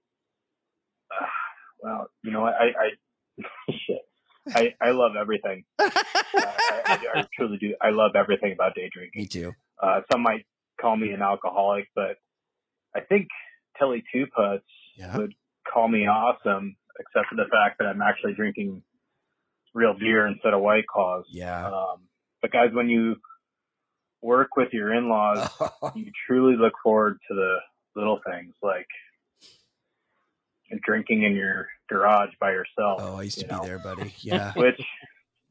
Uh, well, you know what? I, I shit. I, I love everything. uh, I, I, I, truly do. I love everything about day drinking. Me too. Uh, some might call me an alcoholic, but I think Tilly Two Puts yeah. would call me awesome, except for the fact that I'm actually drinking real beer instead of White Claws. Yeah. Um, but guys, when you work with your in-laws, you truly look forward to the little things like drinking in your garage by yourself. Oh, I used to be know? there, buddy. Yeah. Which,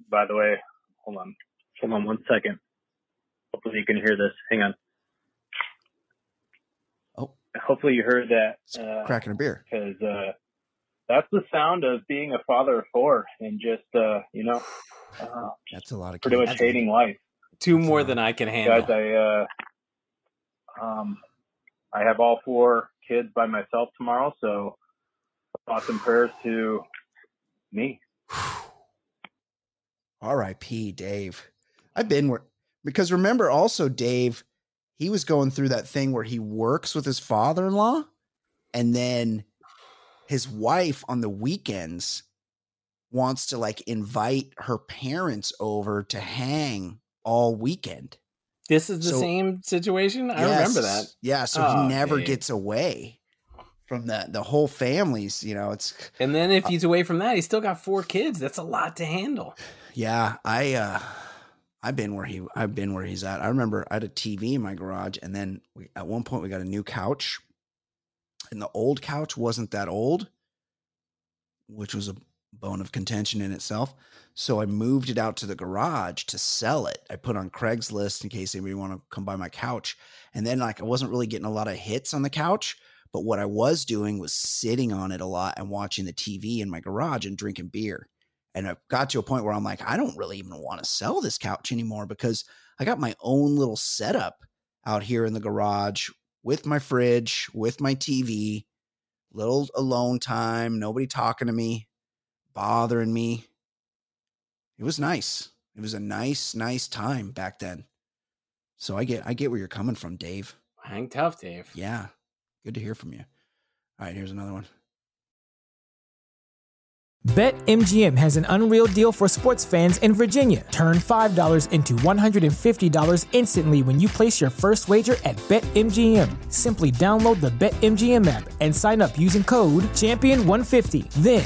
by the way, hold on, hold on one second. Hopefully you can hear this. Hang on. Oh. Hopefully you heard that. Uh, cracking a beer. Because uh, that's the sound of being a father of four and just, uh, you know, uh, that's a lot of pretty much hating life. Two more than I can handle. Guys, I, uh, um, I have all four kids by myself tomorrow, so thoughts and prayers to me. R.I.P. Dave. I've been where because remember also Dave, he was going through that thing where he works with his father-in-law, and then his wife on the weekends wants to like invite her parents over to hang all weekend. This is the so, same situation. I yes, remember that. Yeah, so oh, he never man. gets away from the the whole families. You know, it's and then if uh he's away from that, he's still got four kids. That's a lot to handle. Yeah, I uh I've been where he I've been where he's at. I remember I had a TV in my garage, and then we, at one point we got a new couch, and the old couch wasn't that old, which was a bone of contention in itself. So I moved it out to the garage to sell it. I put on Craigslist in case anybody want to come buy my couch. And then like I wasn't really getting a lot of hits on the couch, but what I was doing was sitting on it a lot and watching the TV in my garage and drinking beer. And I got to a point where I'm like, I don't really even want to sell this couch anymore because I got my own little setup out here in the garage with my fridge, with my TV, little alone time, nobody talking to me, bothering me. It was nice. It was a nice, nice time back then. So I get I get where you're coming from, Dave. Hang tough, Dave. Yeah. Good to hear from you. All right, here's another one. BetMGM has an unreal deal for sports fans in Virginia. Turn $5 into $150 instantly when you place your first wager at BetMGM. Simply download the BetMGM app and sign up using code Champion150. Then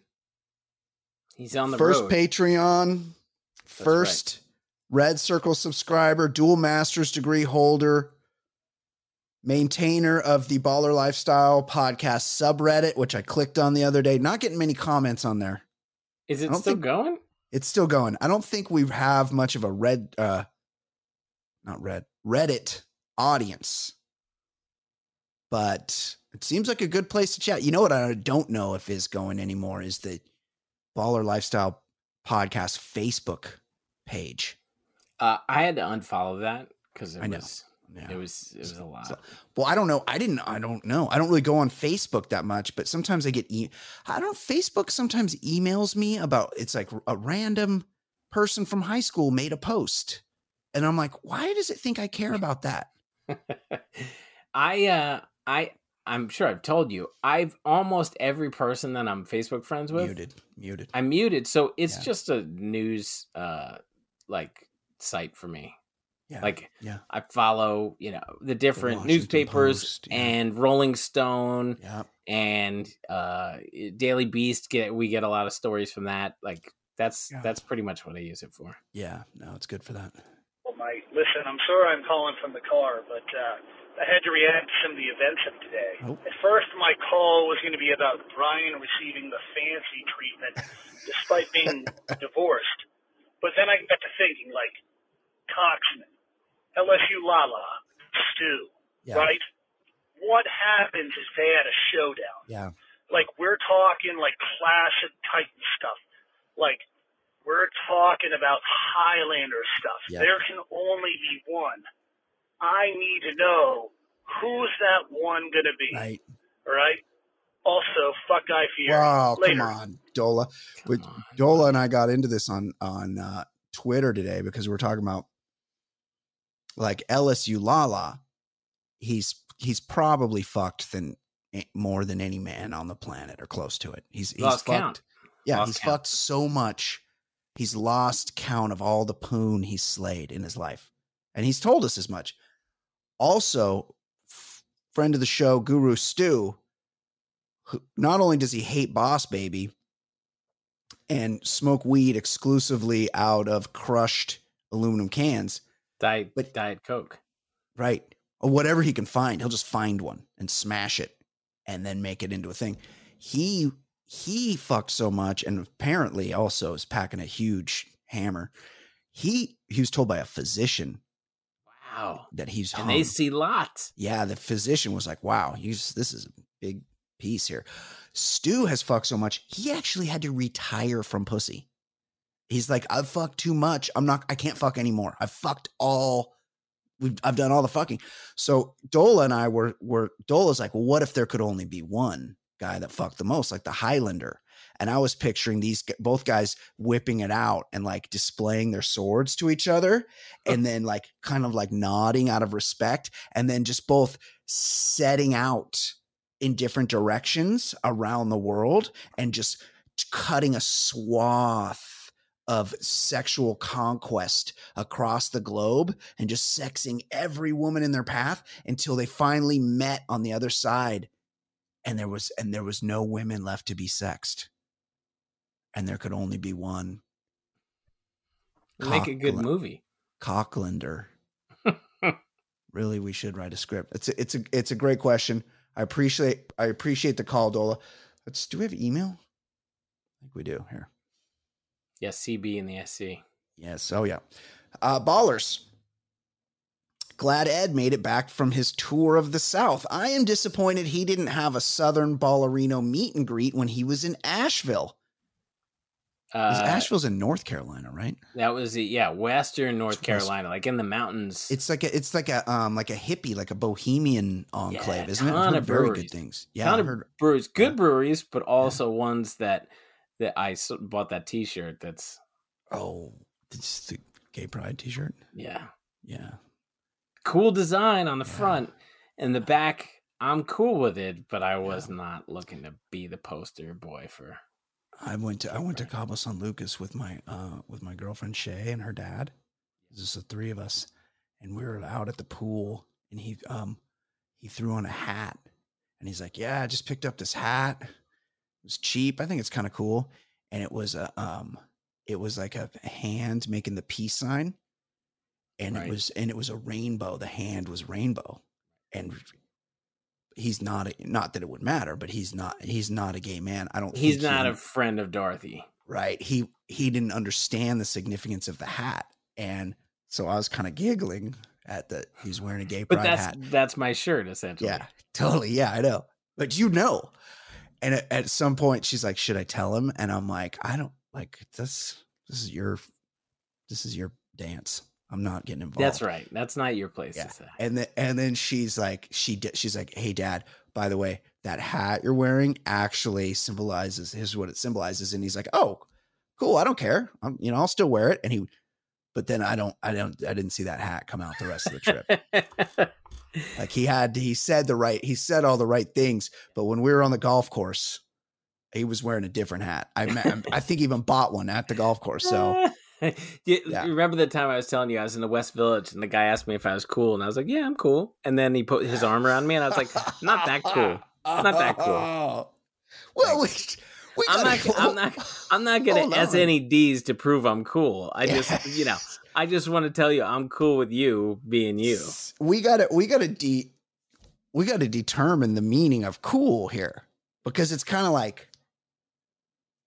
He's on the first road. Patreon, That's first right. Red Circle subscriber, dual master's degree holder, maintainer of the Baller Lifestyle podcast subreddit, which I clicked on the other day. Not getting many comments on there. Is it still going? It's still going. I don't think we have much of a red, uh, not red, Reddit audience, but it seems like a good place to chat. You know what I don't know if is going anymore is the Baller Lifestyle Podcast Facebook page. Uh, I had to unfollow that because it I was. Yeah. it was it was a lot. So, well, I don't know. I didn't. I don't know. I don't really go on Facebook that much, but sometimes I get. E- I don't. Facebook sometimes emails me about. It's like a random person from high school made a post, and I'm like, why does it think I care about that? I uh I I'm sure I've told you, I've almost every person that I'm Facebook friends with muted, muted. I'm muted, so it's yeah. just a news uh like site for me. Yeah, like yeah. I follow, you know, the different the newspapers Post, yeah. and Rolling Stone yeah. and uh Daily Beast get we get a lot of stories from that. Like That's yeah. that's pretty much what I use it for. Yeah, no, it's good for that. Well, Mike, listen, I'm sorry I'm calling from the car, but uh, I had to react to some of the events of today. Oh. At first, my call was going to be about Brian receiving the fancy treatment despite being divorced. But then I got to thinking, like, Coxman, LSU Lala, Stu, yeah. right? What happens if they had a showdown? Yeah. Like, we're talking, like, classic Titan stuff. Like, we're talking about Highlander stuff. Yep. There can only be one. I need to know who's that one going to be. Right. All right. Also, fuck Guy Fieri. Wow, Later. come on, Dola. With Dola and I got into this on on uh, Twitter today because we are talking about like LSU Lala. He's he's probably fucked than more than any man on the planet or close to it. He's he's Lost fucked. Count. Yeah, Lost he's count. fucked so much. He's lost count of all the poon he's slayed in his life. And he's told us as much. Also, friend of the show, Guru Stu, who, not only does he hate Boss Baby and smoke weed exclusively out of crushed aluminum cans, diet, but diet Coke, right? Or whatever he can find, he'll just find one and smash it and then make it into a thing. He he fucked so much and apparently also is packing a huge hammer. He he was told by a physician Wow. That he's hung. And they see lots. Yeah, the physician was like, wow, he's this is a big piece here. Stu has fucked so much, he actually had to retire from pussy. He's like, I've fucked too much. I'm not, I can't fuck anymore. I've fucked all, we've, I've done all the fucking. So Dola and I were, were, Dola's like, well, what if there could only be one guy that fucked the most, like the Highlander? And I was picturing these both guys whipping it out and like displaying their swords to each other and then like kind of like nodding out of respect and then just both setting out in different directions around the world and just cutting a swath of sexual conquest across the globe and just sexing every woman in their path until they finally met on the other side and there was and there was no women left to be sexed and there could only be one. Make a good movie. Cocklander. really, we should write a script. It's a, it's a it's a great question. I appreciate I appreciate the call, Dola. Let's do we have email? I think we do here. Yes, CB and the SC. Yes. Oh yeah. Uh, ballers. Glad Ed made it back from his tour of the South. I am disappointed he didn't have a Southern Ballerino meet and greet when he was in Asheville. Uh, Asheville's in North Carolina, right? That was the yeah, Western North Carolina, like in the mountains. It's like a it's like a um like a hippie, like a bohemian enclave, yeah, isn't it? I've heard very good things. Yeah, a ton heard, breweries, good yeah. breweries, but also yeah. ones that that I bought that T-shirt. That's oh, it's the Gay Pride T-shirt. Yeah, yeah, cool design on the front and the back. I'm cool with it, but I was not looking to be the poster boy for I went to I went to Cabo San Lucas with my uh with my girlfriend Shay and her dad. Just the three of us, and we were out at the pool, and he um he threw on a hat, and he's like, "Yeah, I just picked up this hat. It was cheap. I think it's kind of cool." And it was a um it was like a hand making the peace sign, and right. it was and it was a rainbow. The hand was rainbow, and he's not a, not that it would matter, but he's not he's not a gay man. I don't. He's not he, a friend of Dorothy, right? He he didn't understand the significance of the hat, and so I was kind of giggling at that he's wearing a gay pride but that's, hat. That's my shirt, essentially. Yeah, totally. Yeah, I know, but you know. And at, at some point, she's like, "Should I tell him?" And I'm like, "I don't like this. This is your this is your dance." I'm not getting involved. That's right. That's not your place yeah. to say. And then and then she's like, she she's like, hey dad, by the way, that hat you're wearing actually symbolizes here's what it symbolizes. And he's like, oh, cool. I don't care. I'm, you know, I'll still wear it. And he, but then I don't, I don't, I didn't see that hat come out the rest of the trip. like he had, he said the right, he said all the right things. But when we were on the golf course, he was wearing a different hat. I, I think even bought one at the golf course. So you, yeah. remember the time I was telling you I was in the West Village and the guy asked me if I was cool and I was like, "Yeah, I'm cool." And then he put his arm around me and I was like, "Not that cool. Not that cool." Well, we, I'm not, I'm not. I'm not gonna s any d's to prove I'm cool. I just, you know, I just want to tell you I'm cool with you being you. We gotta, we gotta de, we gotta determine the meaning of cool here because it's kind of like,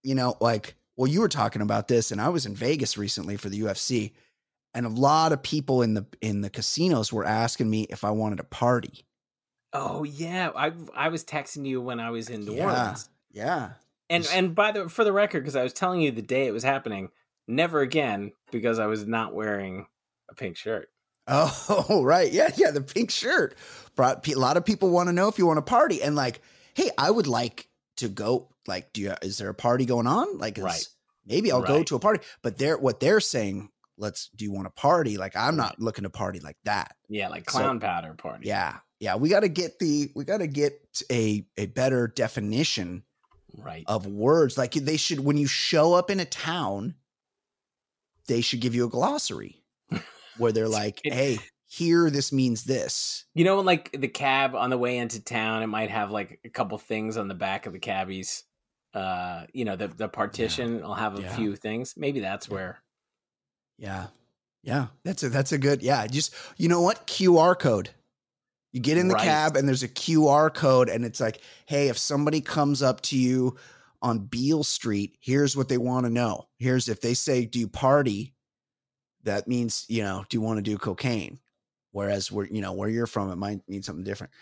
you know, like well, you were talking about this, and I was in Vegas recently for the UFC, and a lot of people in the in the casinos were asking me if I wanted to party. Oh yeah, I I was texting you when I was in New yeah, Orleans. Yeah. And and by the for the record, because I was telling you the day it was happening, never again because I was not wearing a pink shirt. Oh right, yeah, yeah, the pink shirt. Brought a lot of people want to know if you want to party, and like, hey, I would like to go. Like, do you? Is there a party going on? Like, right. maybe I'll right. go to a party. But they're what they're saying. Let's. Do you want a party? Like, I'm not looking to party like that. Yeah, like clown so, powder party. Yeah, yeah. We got to get the. We got to get a a better definition right of words like they should when you show up in a town they should give you a glossary where they're like hey here this means this you know like the cab on the way into town it might have like a couple things on the back of the cabbies uh you know the the partition yeah. will have a yeah. few things maybe that's where yeah yeah that's a that's a good yeah just you know what qr code you get in the right. cab and there's a QR code, and it's like, hey, if somebody comes up to you on Beale Street, here's what they want to know. Here's if they say, do you party? That means, you know, do you want to do cocaine? Whereas where, you know, where you're from, it might mean something different.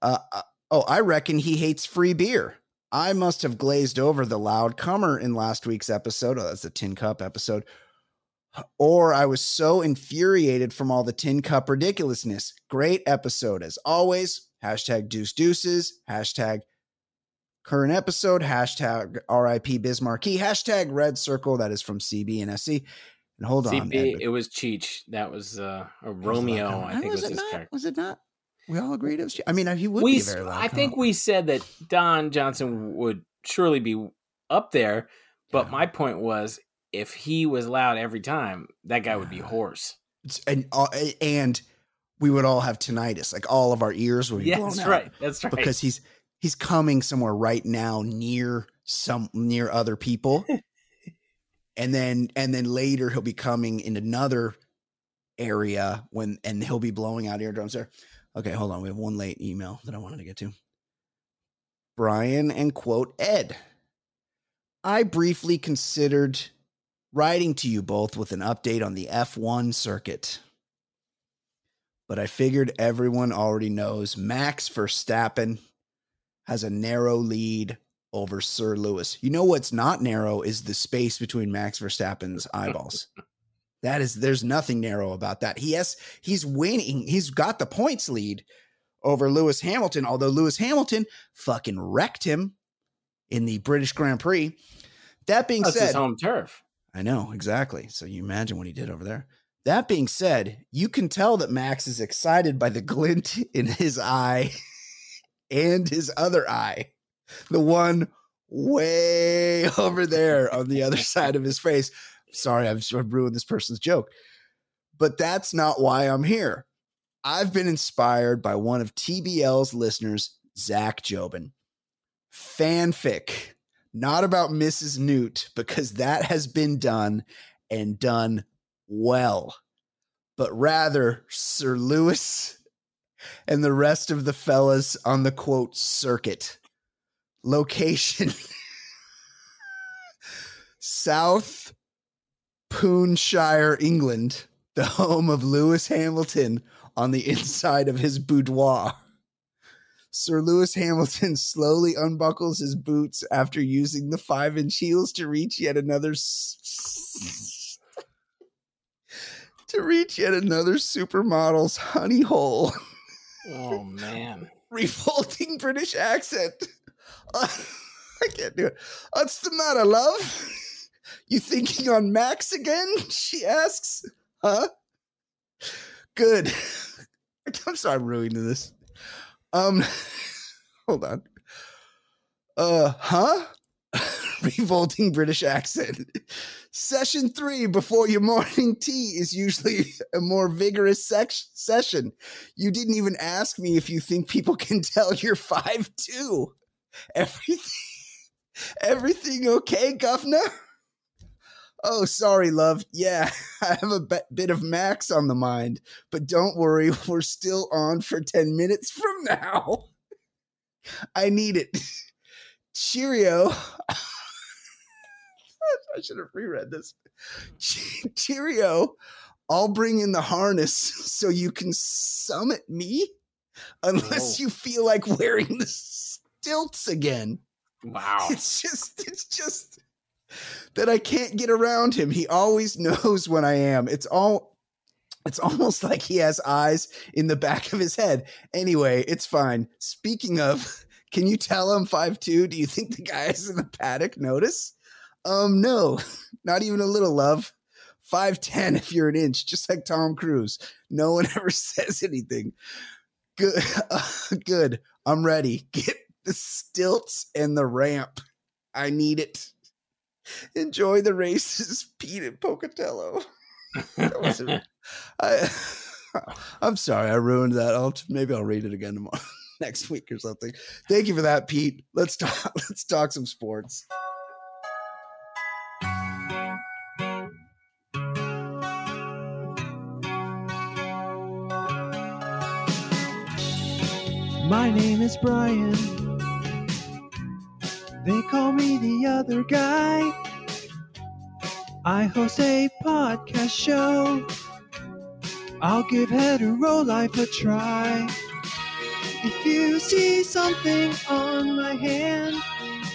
Uh, uh, oh, I reckon he hates free beer. I must have glazed over the loud comer in last week's episode. Oh, that's the tin cup episode or I was so infuriated from all the tin cup ridiculousness. Great episode as always. Hashtag deuce deuces. Hashtag current episode. Hashtag RIP Bismarcky. Hashtag red circle. That is from CB and SC. And hold CB, on. It was Cheech. That was uh, a Romeo. Was I think was, was his not? character. Was it not? We all agreed it was. I mean, he would we, be very loud. I think we said that Don Johnson would surely be up there. But yeah. my point was if he was loud every time, that guy would be hoarse. And uh, and we would all have tinnitus. Like all of our ears would be yeah, blown that's out. right. That's right. Because he's he's coming somewhere right now near some near other people. and then and then later he'll be coming in another area when and he'll be blowing out eardrums there. Okay, hold on. We have one late email that I wanted to get to. Brian and quote Ed. I briefly considered writing to you both with an update on the F1 circuit. But I figured everyone already knows Max Verstappen has a narrow lead over Sir Lewis. You know what's not narrow is the space between Max Verstappen's eyeballs. That is there's nothing narrow about that. He has he's winning. He's got the points lead over Lewis Hamilton, although Lewis Hamilton fucking wrecked him in the British Grand Prix. That being That's said, his home turf. I know, exactly. So you imagine what he did over there. That being said, you can tell that Max is excited by the glint in his eye and his other eye. The one way over there on the other side of his face. Sorry, I've ruined this person's joke. But that's not why I'm here. I've been inspired by one of TBL's listeners, Zach Jobin. Fanfic not about Mrs. Newt, because that has been done and done well, but rather Sir Lewis and the rest of the fellas on the quote circuit. Location South Poonshire, England, the home of Lewis Hamilton on the inside of his boudoir. Sir Lewis Hamilton slowly unbuckles his boots after using the five inch heels to reach yet another s- to reach yet another supermodel's honey hole. Oh man. Revolting British accent. I can't do it. What's the matter, love? You thinking on Max again? She asks. Huh? Good. I'm sorry I'm ruining this. Um, hold on. Uh, huh? Revolting British accent. Session three before your morning tea is usually a more vigorous sex- session. You didn't even ask me if you think people can tell you're five two. Everything, Everything okay, governor? Oh, sorry, love. Yeah, I have a bit of Max on the mind, but don't worry, we're still on for 10 minutes from now. I need it. Cheerio. I should have reread this. Cheerio. I'll bring in the harness so you can summit me unless oh. you feel like wearing the stilts again. Wow. It's just, it's just that I can't get around him. He always knows when I am. It's all, it's almost like he has eyes in the back of his head. Anyway, it's fine. Speaking of, can you tell I'm five two? Do you think the guys in the paddock notice? Um, no, not even a little love. 5'10 if you're an inch, just like Tom Cruise. No one ever says anything. Good. Uh, good. I'm ready. Get the stilts and the ramp. I need it. Enjoy the races, Pete and Pocatello. I, I'm sorry, I ruined that. I'll maybe I'll read it again tomorrow, next week or something. Thank you for that, Pete. Let's talk. Let's talk some sports. My name is Brian. They call me the other guy. I host a podcast show. I'll give hetero life a try. If you see something on my hand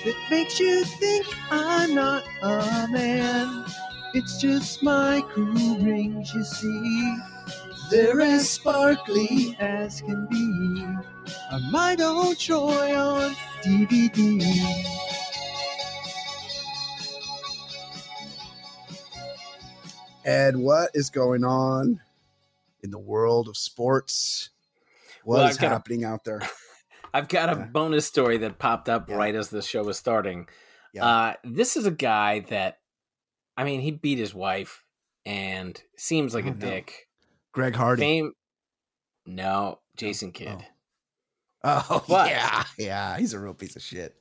that makes you think I'm not a man, it's just my crew rings, you see. They're as sparkly as can be. A might old Troy on DVD. Ed, what is going on in the world of sports? What well, is happening a, out there? I've got a bonus story that popped up yeah. right as the show was starting. Yeah. Uh, this is a guy that, I mean, he beat his wife and seems like oh, a no. dick. Greg Hardy. Fame, no, Jason Kidd. Oh, oh but, yeah, yeah, he's a real piece of shit.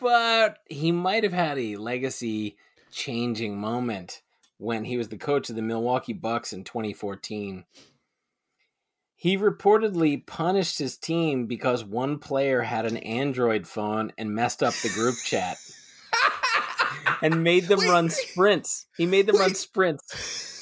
But he might have had a legacy changing moment when he was the coach of the Milwaukee Bucks in 2014. He reportedly punished his team because one player had an Android phone and messed up the group chat. and made them wait, run sprints. He made them wait. run sprints.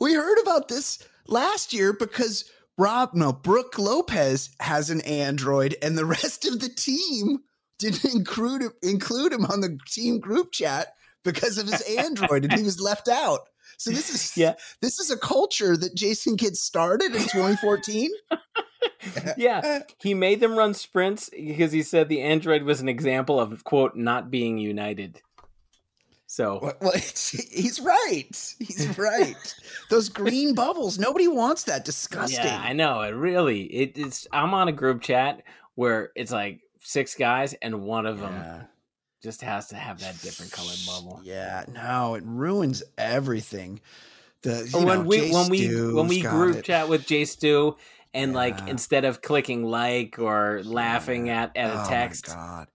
We heard about this last year because Rob, no, Brook Lopez has an Android, and the rest of the team didn't include him, include him on the team group chat because of his Android, and he was left out. So this is yeah. this is a culture that Jason Kidd started in 2014. yeah, he made them run sprints because he said the Android was an example of quote not being united. So well, well he's right. He's right. Those green bubbles, nobody wants that. Disgusting. Yeah, I know. It really. It, it's. I'm on a group chat where it's like six guys, and one of them yeah. just has to have that different colored bubble. Yeah. No, it ruins everything. The when know, we when we when we group it. chat with Jay Stu, and yeah. like instead of clicking like or laughing yeah. at, at a oh text,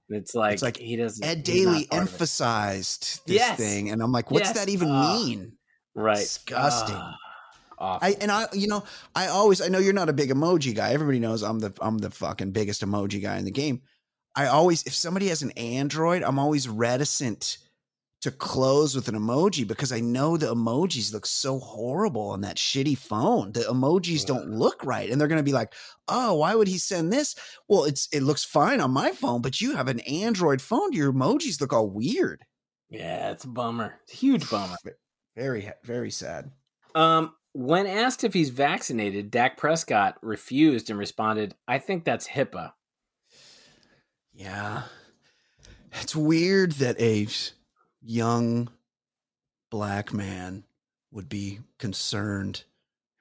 it's like it's like he doesn't. Ed Daly emphasized this yes. thing, and I'm like, what's yes. that even uh, mean? Right, disgusting. Uh, I and I, you know, I always I know you're not a big emoji guy. Everybody knows I'm the I'm the fucking biggest emoji guy in the game. I always if somebody has an Android, I'm always reticent to close with an emoji because I know the emojis look so horrible on that shitty phone. The emojis don't look right. And they're going to be like, "Oh, why would he send this?" Well, it's it looks fine on my phone, but you have an Android phone. Your emojis look all weird. Yeah, it's a bummer. It's a huge bummer. Very very sad. Um when asked if he's vaccinated, Dak Prescott refused and responded, "I think that's HIPAA." Yeah. It's weird that a young black man would be concerned,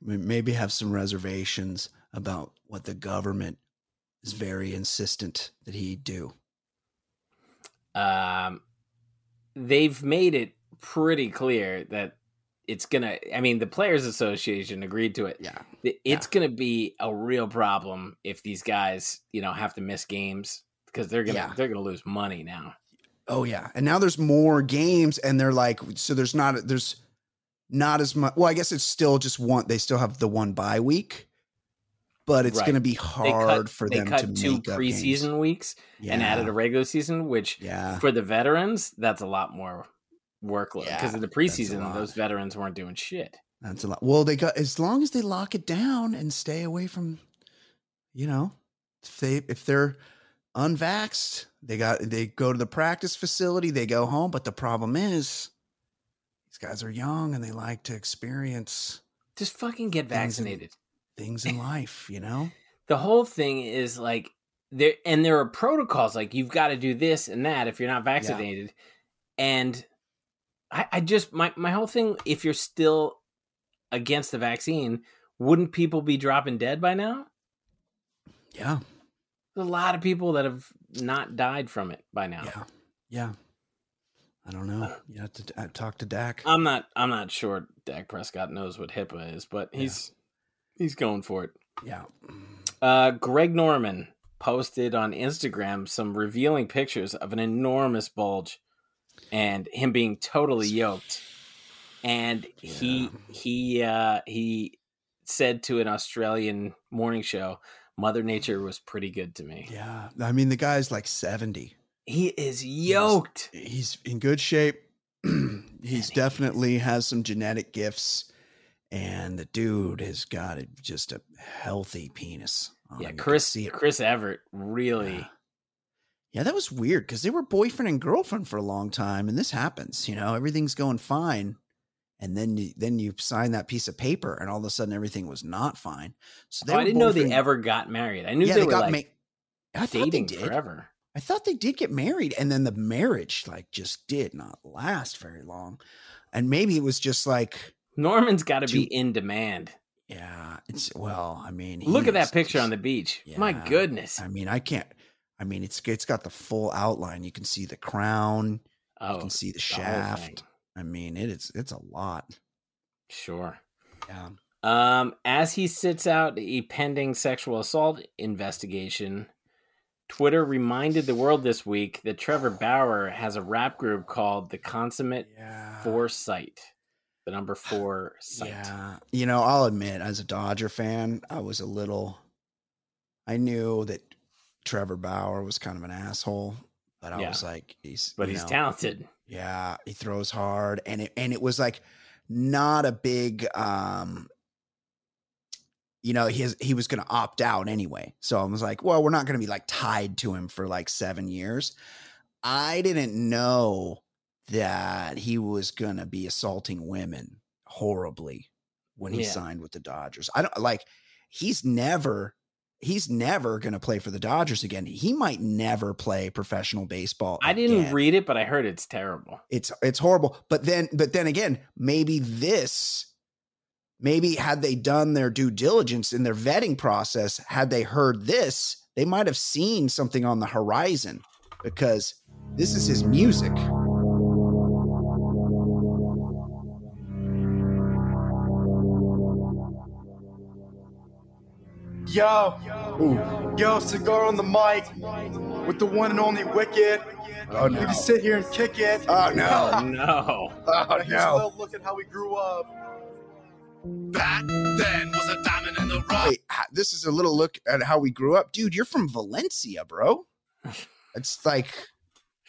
maybe have some reservations about what the government is very insistent that he do? Um, they've made it pretty clear that it's gonna. I mean, the Players Association agreed to it. Yeah, it's yeah. gonna be a real problem if these guys, you know, have to miss games because they're gonna yeah. they're gonna lose money now Oh yeah, and now there's more games, and they're like, so there's not there's not as much. Well, I guess it's still just one. They still have the one bye week, but it's Right. going to be hard cut, for them cut to two make preseason games. weeks and added a regular season, which Yeah. for the veterans, that's a lot more workload. Because Yeah, in the preseason, those veterans weren't doing shit. That's a lot. Well, they got as long as they lock it down and stay away from, you know, if they if they're unvaxxed, they got they go to the practice facility, they go home. But the problem is, these guys are young and they like to experience Just fucking get Things in- vaccinated. things in life. You know, the whole thing is like there and there are protocols like you've got to do this and that if you're not vaccinated and I, I just my, my whole thing if you're still against the vaccine wouldn't people be dropping dead by now yeah, there's a lot of people that have not died from it by now yeah, yeah. I don't know. You have to uh, talk to Dak. i'm not i'm not sure dak prescott knows what hipaa is but he's he's going for it yeah. Uh, Greg Norman posted on Instagram some revealing pictures of an enormous bulge and him being totally yoked. And he he uh, he said to an Australian morning show, "Mother Nature was pretty good to me." Yeah. I mean, the guy's like seventy. He is yoked. he's in good shape. he's definitely has some genetic gifts, and the dude has got a, just a healthy penis. Yeah, him. You can Chris. Chris Evert really. Yeah, that was weird because they were boyfriend and girlfriend for a long time, and this happens. You know, everything's going fine, and then you, then you sign that piece of paper, and all of a sudden everything was not fine. So they Oh, I didn't know they ever got married. I knew Yeah, they, they were got like ma- I dating did. forever. I thought they did get married, and then the marriage like just did not last very long, and maybe it was just like Norman's got to be in demand. Yeah, it's well. I mean, Look at that picture on the beach. My goodness. I mean, I can't. I mean, it's it's got the full outline. You can see the crown. you Oh, can see the the shaft. I mean, it is. It's a lot. Sure. Yeah. Um, as he sits out a pending sexual assault investigation, Twitter reminded the world this week that Trevor Bauer has a rap group called the Consummate Foresight. The number four site. Yeah. You know, I'll admit, as a Dodger fan, I was a little. I knew that Trevor Bauer was kind of an asshole, but I Yeah. was like, he's. But he's know, talented. Yeah, he throws hard, and it and it was like not a big. um you know, he has, he was going to opt out anyway. So I was like, well, we're not going to be like tied to him for like seven years. I didn't know that he was going to be assaulting women horribly when he Yeah. signed with the Dodgers. I don't like he's never he's never going to play for the Dodgers again. He might never play professional baseball. I didn't again read it, but I heard it's terrible. it's it's horrible but then but then again maybe this maybe had they done their due diligence in their vetting process had they heard this they might have seen something on the horizon because this is his music Yo, yo, cigar on the mic with the one and only Wicked. Oh, We no. just sit here and kick it. Oh, no. Oh, no. Oh, no. little look at how we grew up. Back then was a diamond in the rough. Wait, this is a little look at how we grew up dude you're from valencia bro it's like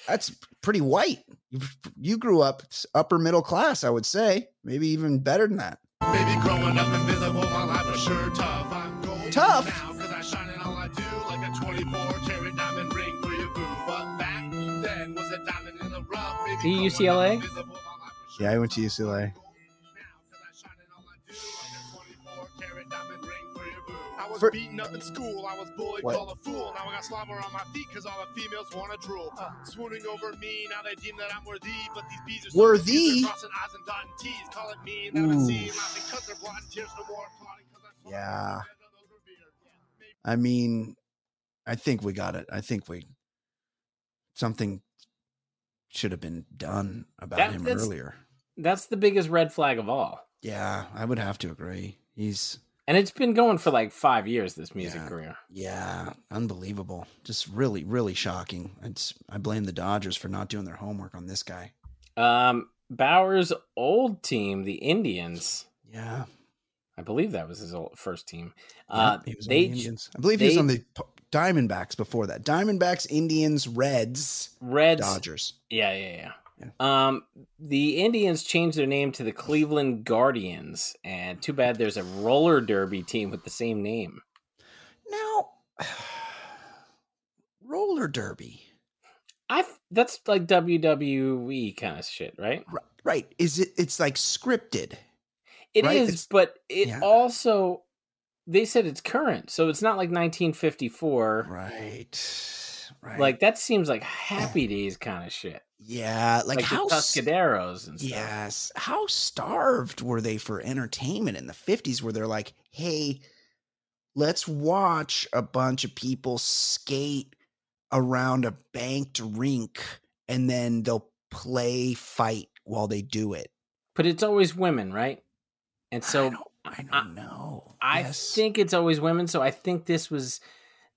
that's pretty white you, you grew up upper middle class i would say maybe even better than that Baby, growing up invisible, my life was sure tough. I'm gold Tough? now, cause I shine in all I do, like a 24 karat diamond ring for your boo. But back then was a diamond in the rough. See UCLA? yeah i went to ucla I was For- beaten up in school. I was bullied, What? called a fool. Now I got slobber on my feet because all the females want to drool. Uh. Swooning over me, now they deem that I'm worthy. But these bees are so Worthy? crossing I's and dotting T's. Call it mean that I'm a scene. Oof. Laughing because they're blind. Tears no more. Applauding 'cause I'm Yeah. I mean, I think we got it. I think we something should have been done about That- him that's- earlier. That's the biggest red flag of all. Yeah, I would have to agree. He's And it's been going for like five years. This music Yeah. career. Yeah, unbelievable. Just really, really shocking. It's, I blame the Dodgers for not doing their homework on this guy. Um, Bauer's old team, the Indians. Yeah, I believe that was his old, first team. Yeah, Uh, he was on they the Indians. I believe he was on the Diamondbacks before that. Diamondbacks, Indians, Reds, Reds. Dodgers. Yeah, yeah, yeah. Um, the Indians changed their name to the Cleveland Guardians, and too bad there's a roller derby team with the same name. Now, roller derby. I that's like WWE kind of shit, right? Right? Is it? It's like scripted. It is, Right, it's- but it yeah. also they said it's current, so it's not like 1954. Right. Right. Like that seems like Happy Days kind of shit. Yeah, like, Like, how Tuscaderos and stuff. Yes. How starved were they for entertainment in the 50s where they're like, hey, let's watch a bunch of people skate around a banked rink and then they'll play fight while they do it. But it's always women, right? And so I don't know. I Yes. think it's always women. So I think this was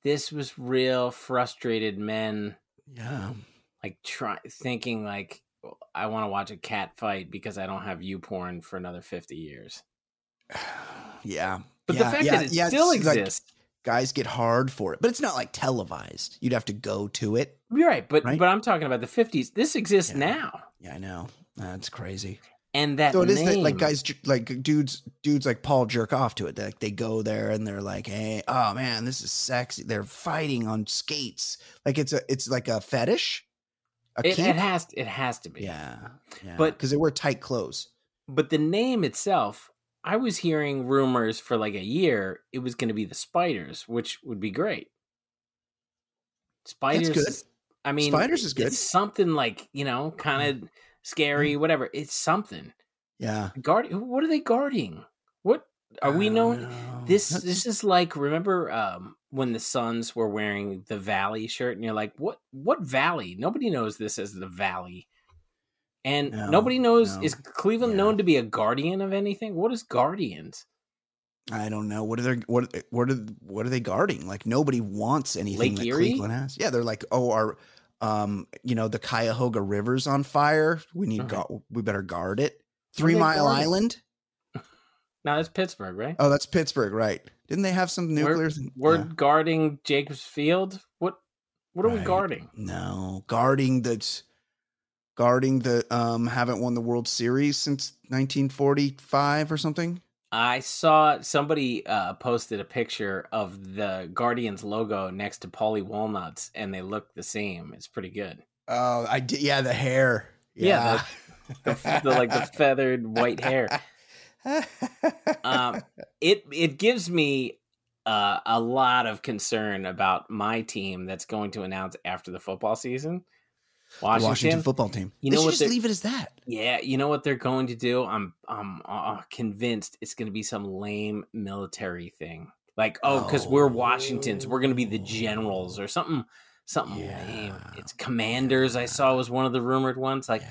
this was real frustrated men. Yeah. Like try thinking like I want to watch a cat fight because I don't have you porn for another fifty years. Yeah. But the fact yeah, that it yeah, still it's like exists. guys get hard for it, but it's not like televised. You'd have to go to it. You're right, but Right? but I'm talking about the fifties. This exists now. Yeah, I know. That's crazy. And that so it is that like guys like dudes dudes like Paul jerk off to it. Like they go there and they're like, "Hey, oh man, this is sexy." They're fighting on skates. Like it's a it's like a fetish. A It, it has it has to be. Yeah. yeah. But- because they wear tight clothes. But the name itself, I was hearing rumors for like a year it was going to be the Spiders, which would be great. Spiders, good. I mean, Spiders is good. It's something like you know, kind of mm. Scary, whatever. It's something. Yeah. Guard. What are they guarding? What are we known? This this is like remember um, when the Suns were wearing the Valley shirt, and you're like, what what Valley? Nobody knows this as the Valley. And No, nobody knows no. is Cleveland known to be a guardian of anything? What is guardians? I don't know. What are they what what are what are they guarding? Like nobody wants anything Lake that Erie? Cleveland has. Yeah, they're like, "Oh, our um, you know, the Cuyahoga River's on fire. We need Okay. gu- we better guard it." Three Mile? Island? No, that's Pittsburgh, right? Oh, that's Pittsburgh, right? Didn't they have some nuclear? We're, we're Yeah. guarding Jacobs Field. What what are we guarding? No, guarding the guarding the um haven't won the World Series since 1945 or something. I saw somebody uh, posted a picture of the Guardians logo next to Paulie Walnuts, and they look the same. It's pretty good. Oh, I did. Yeah, the hair. Yeah, Yeah, The, f- the like the feathered white hair. Um, it it gives me uh, a lot of concern about my team that's going to announce after the football season. Washington, Washington football team. You They know what? just leave it as that. Yeah, you know what they're going to do? I'm I'm uh, convinced it's going to be some lame military thing. Like, oh, because we're Washingtons, we're going to be the generals or something, something lame. It's commanders. I saw was one of the rumored ones. Like,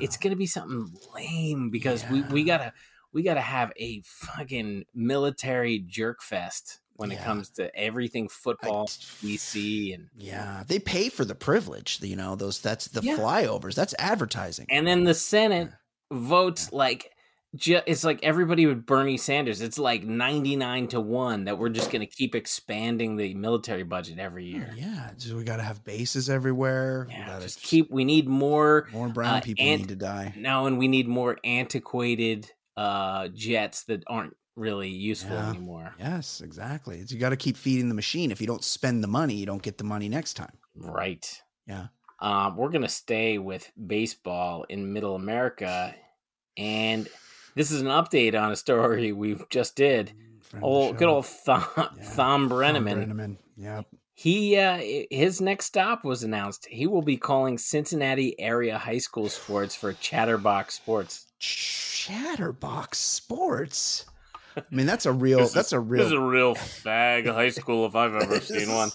it's going to be something lame because we we gotta we gotta have a fucking military jerk fest when it comes to everything football, DC, and Yeah, they pay for the privilege. You know, those that's the Yeah. flyovers. That's advertising. and then the Senate votes like ju- it's like everybody with Bernie Sanders. It's like ninety nine to one that we're just going to keep expanding the military budget every year. Yeah, so we got to have bases everywhere. Yeah, we gotta just keep. We need more more brown uh, people ant- need to die. No, and we need more antiquated uh, jets that aren't really useful Yeah. anymore. Yes, exactly. It's, you got to keep feeding the machine. If you don't spend the money, you don't get the money next time. Right. Yeah. Um, we're gonna stay with baseball in Middle America, and this is an update on a story we just did. Friend Old, good old Thom, Thom Brennaman. Brennaman. Yep. He uh, his next stop was announced. He will be calling Cincinnati area high school sports for Chatterbox Sports. Chatterbox Sports. I mean, that's a real. that's a real. This is a real fag high school if I've ever seen one.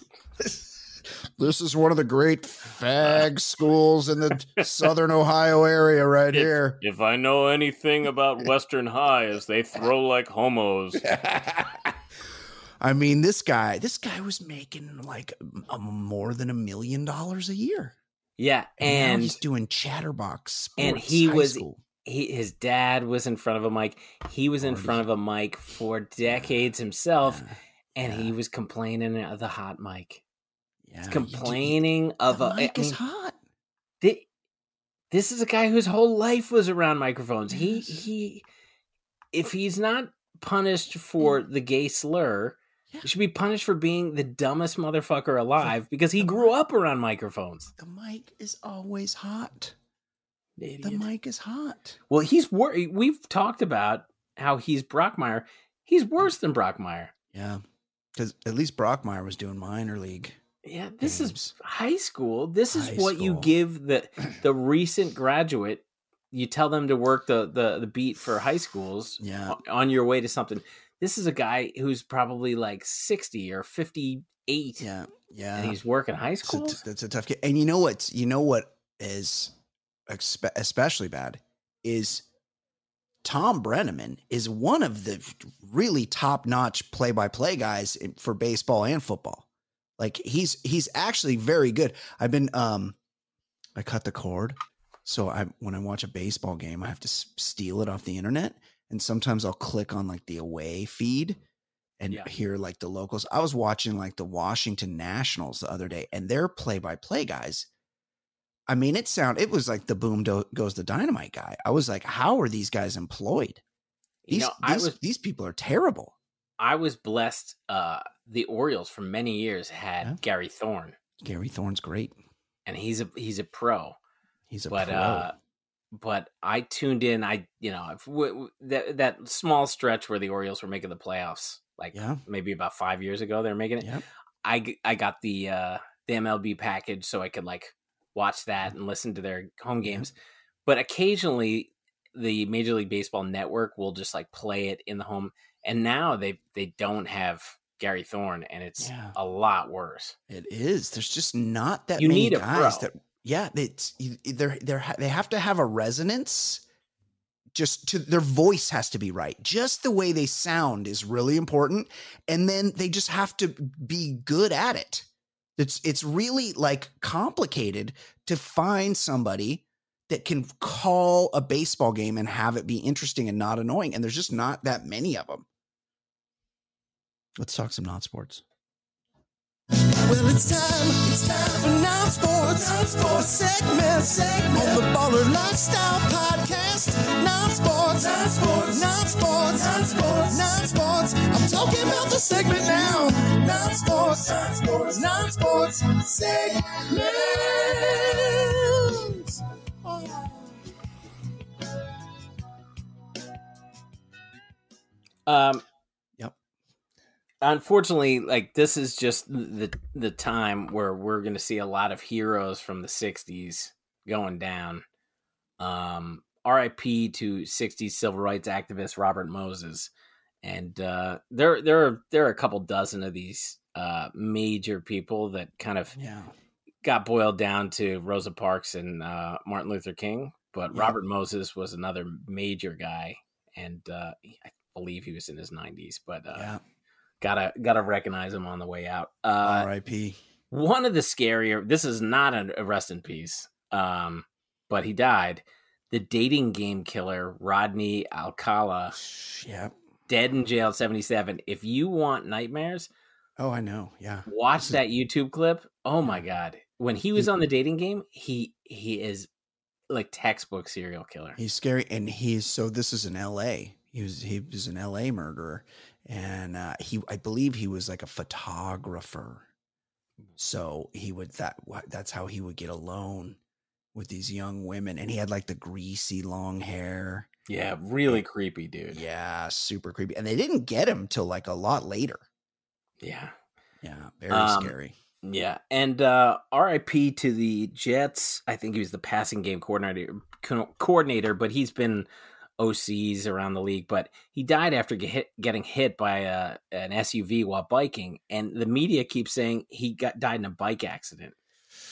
This is one of the great fag schools in the southern Ohio area right here. If I know anything about Western High, is they throw like homos. I mean, this guy, this guy was making like a, more than a million dollars a year. Yeah, and, and he's doing Chatterbox. Sports, and he was school. He his dad was in front of a mic. He was in front of a mic for decades himself, and he was complaining of the hot mic. Yeah, complaining of the a mic I is hot. The, this is a guy whose whole life was around microphones. Yes. He he if he's not punished for the gay slur, yeah. he should be punished for being the dumbest motherfucker alive because he grew up around microphones. The mic is always hot. Idiot. The mic is hot. Well, he's wor- we've talked about how he's Brockmire. He's worse than Brockmire. Yeah. Cuz at least Brockmire was doing minor league. Yeah, this games. is high school. This high is what school. you give the the recent graduate you tell them to work the the the beat for high schools yeah. on your way to something. This is a guy who's probably like 60 or 58. Yeah. Yeah. And he's working high school. That's, that's a tough kid. And you know what? You know what is especially bad is Thom Brennaman is one of the really top-notch play-by-play guys for baseball and football. Like he's he's actually very good. I've been um I cut the cord so I when I watch a baseball game, I have to steal it off the internet, and sometimes I'll click on like the away feed and yeah. hear like the locals. I was watching like the Washington Nationals the other day, and their play-by-play guys. I mean, it sound it was like the boom do- goes the dynamite guy. I was like, how are these guys employed? These you know, these, was, these people are terrible. I was blessed. Uh, the Orioles for many years had yeah. Gary Thorne. Gary Thorne's great, and he's a he's a pro. He's a but, pro. Uh, but I tuned in. I you know w- w- that that small stretch where the Orioles were making the playoffs, like yeah. maybe about five years ago, they're making it. Yep. I I got the uh, the MLB package so I could like watch that and listen to their home games. But occasionally, the Major League Baseball network will just like play it in the home. And now they they don't have Gary Thorne, and it's yeah. a lot worse. It is. There's just not that you many guys that yeah, it's they're they're they have to have a resonance. Just to their voice has to be right. Just the way they sound is really important, and then they just have to be good at it. It's it's really like complicated to find somebody that can call a baseball game and have it be interesting and not annoying. And there's just not that many of them. Let's talk some non sports. Well, it's time, it's time for non sports. Non sports segment, segment on the Baller Lifestyle Podcast. Non talking about the segment now. Non sports, non sports, non sports segment. Um, unfortunately like this is just the the time where we're going to see a lot of heroes from the 60s going down. Um rip to 60s civil rights activist robert moses and uh there there are there are a couple dozen of these uh major people that kind of yeah got boiled down to rosa parks and uh martin luther king but yeah. robert moses was another major guy and uh i believe he was in his 90s but uh yeah gotta gotta recognize him on the way out. Uh, R.I.P. One of the scarier. This is not a, rest in peace, um, but he died. The dating game killer Rodney Alcala. Yep. Dead in jail, seventy seven. If you want nightmares, oh, I know. Yeah. Watch that YouTube clip. Oh my god, when he was on the dating game, he he is like textbook serial killer. He's scary, and he's so. This is in L.A. He was he was an L.A. murderer, and uh, he I believe he was like a photographer. So he would that that's how he would get alone with these young women, and he had like the greasy long hair. Yeah, really creepy, dude. Yeah, super creepy. And they didn't get him till like a lot later. Yeah, yeah, very um, scary. Yeah, and uh, R.I.P. to the Jets. I think he was the passing game coordinator, coordinator, but he's been OCs around the league, but he died after get hit, getting hit by a, an SUV while biking, and the media keeps saying he got died in a bike accident.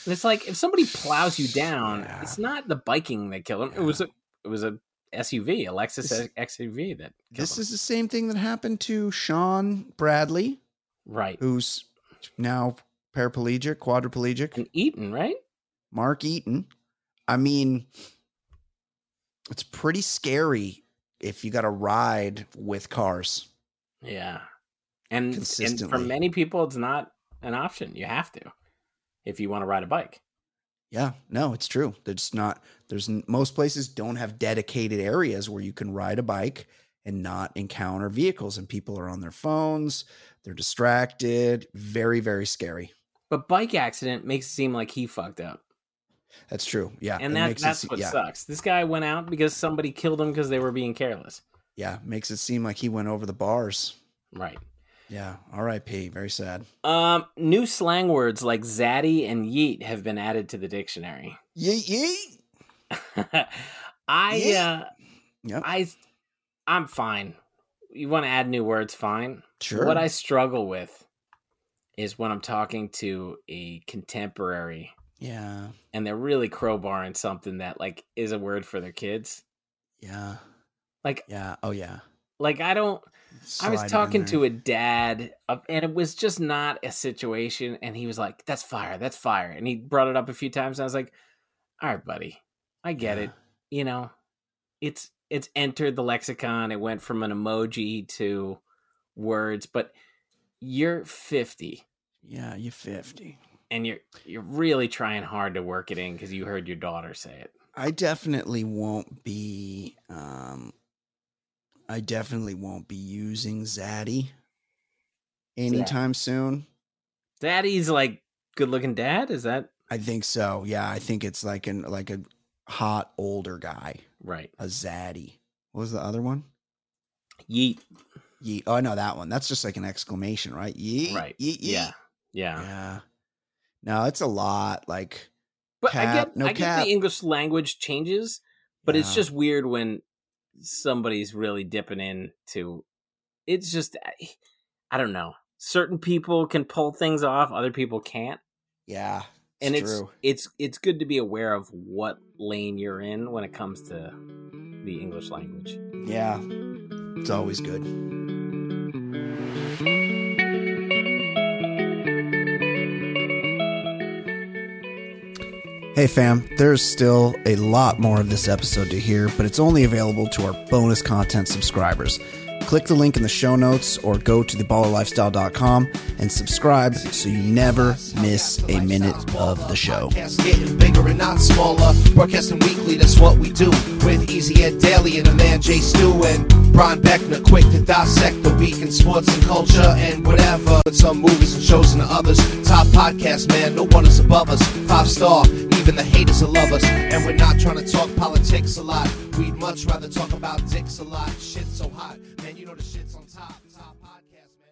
And it's like if somebody plows you down, yeah. it's not the biking that killed him. Yeah. It was a it was a SUV, a Lexus this, SUV that. This him. is the same thing that happened to Shawn Bradley Right. Who's now paraplegic, quadriplegic. And Eaton, right? Mark Eaton. I mean, it's pretty scary if you got to ride with cars. Yeah. And, and for many people, it's not an option. You have to if you want to ride a bike. Yeah, no, it's true. There's not, there's most places don't have dedicated areas where you can ride a bike and not encounter vehicles, and people are on their phones, they're distracted. Very, very scary. But bike accident makes it seem like he fucked up. That's true. Yeah. And that, that's it, what yeah. sucks. This guy went out because somebody killed him because they were being careless. Yeah. Makes it seem like he went over the bars. Right. Yeah. R.I.P. Very sad. Um, new slang words like zaddy and yeet have been added to the dictionary. Yeet yeet. I yeet. uh yep. I I'm fine. You want to add new words, fine. Sure. What I struggle with is when I'm talking to a contemporary. Yeah. And they're really crowbarring something that like is a word for their kids. Yeah. Like Yeah. Oh yeah. Like I don't I was talking to a dad and it was just not a situation and he was like, That's fire, that's fire. And he brought it up a few times and I was like, All right, buddy. I get yeah. it. You know, it's it's entered the lexicon. It went from an emoji to words, but you're 50. Yeah, you're 50. And you're you're really trying hard to work it in because you heard your daughter say it. I definitely won't be um I definitely won't be using Zaddy anytime soon. Daddy's like good looking dad, is that I think so. Yeah, I think it's like an like a hot older guy. Right. A Zaddy. What was the other one? Yeet. Yeet. Oh, no, that one. That's just like an exclamation, right? Yeet. Right. Yeet. yeet. Yeah. Yeah. Yeah. No, it's a lot. Like, but cap, I get, no I cap. get the English language changes, but yeah. it's just weird when somebody's really dipping in to It's just, eh, I don't know. Certain people can pull things off, other people can't. Yeah, it's and it's true. it's it's good to be aware of what lane you're in when it comes to the English language. Yeah, it's always good. Hey fam, there's still a lot more of this episode to hear, but it's only available to our bonus content subscribers. Click the link in the show notes or go to theballerlifestyle.com and subscribe so you never miss a minute of the show. Getting bigger and not smaller. Broadcasting weekly, that's what we do. With Easy Ed Daily and a man Jay Stu and Brian Beckner, quick to dissect the week in sports and culture and whatever. Some movies and shows and others. Top podcast, man, no one is above us. Five star, even the haters will love us. And we're not trying to talk politics a lot. We'd much rather talk about dicks a lot. Shit's so hot, man. You know the shit's on top. Top podcast, man.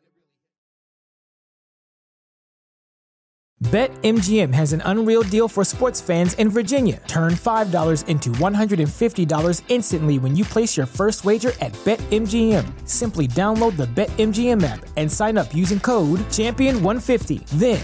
BetMGM has an unreal deal for sports fans in Virginia. Turn $5 into $150 instantly when you place your first wager at BetMGM. Simply download the BetMGM app and sign up using code Champion150. Then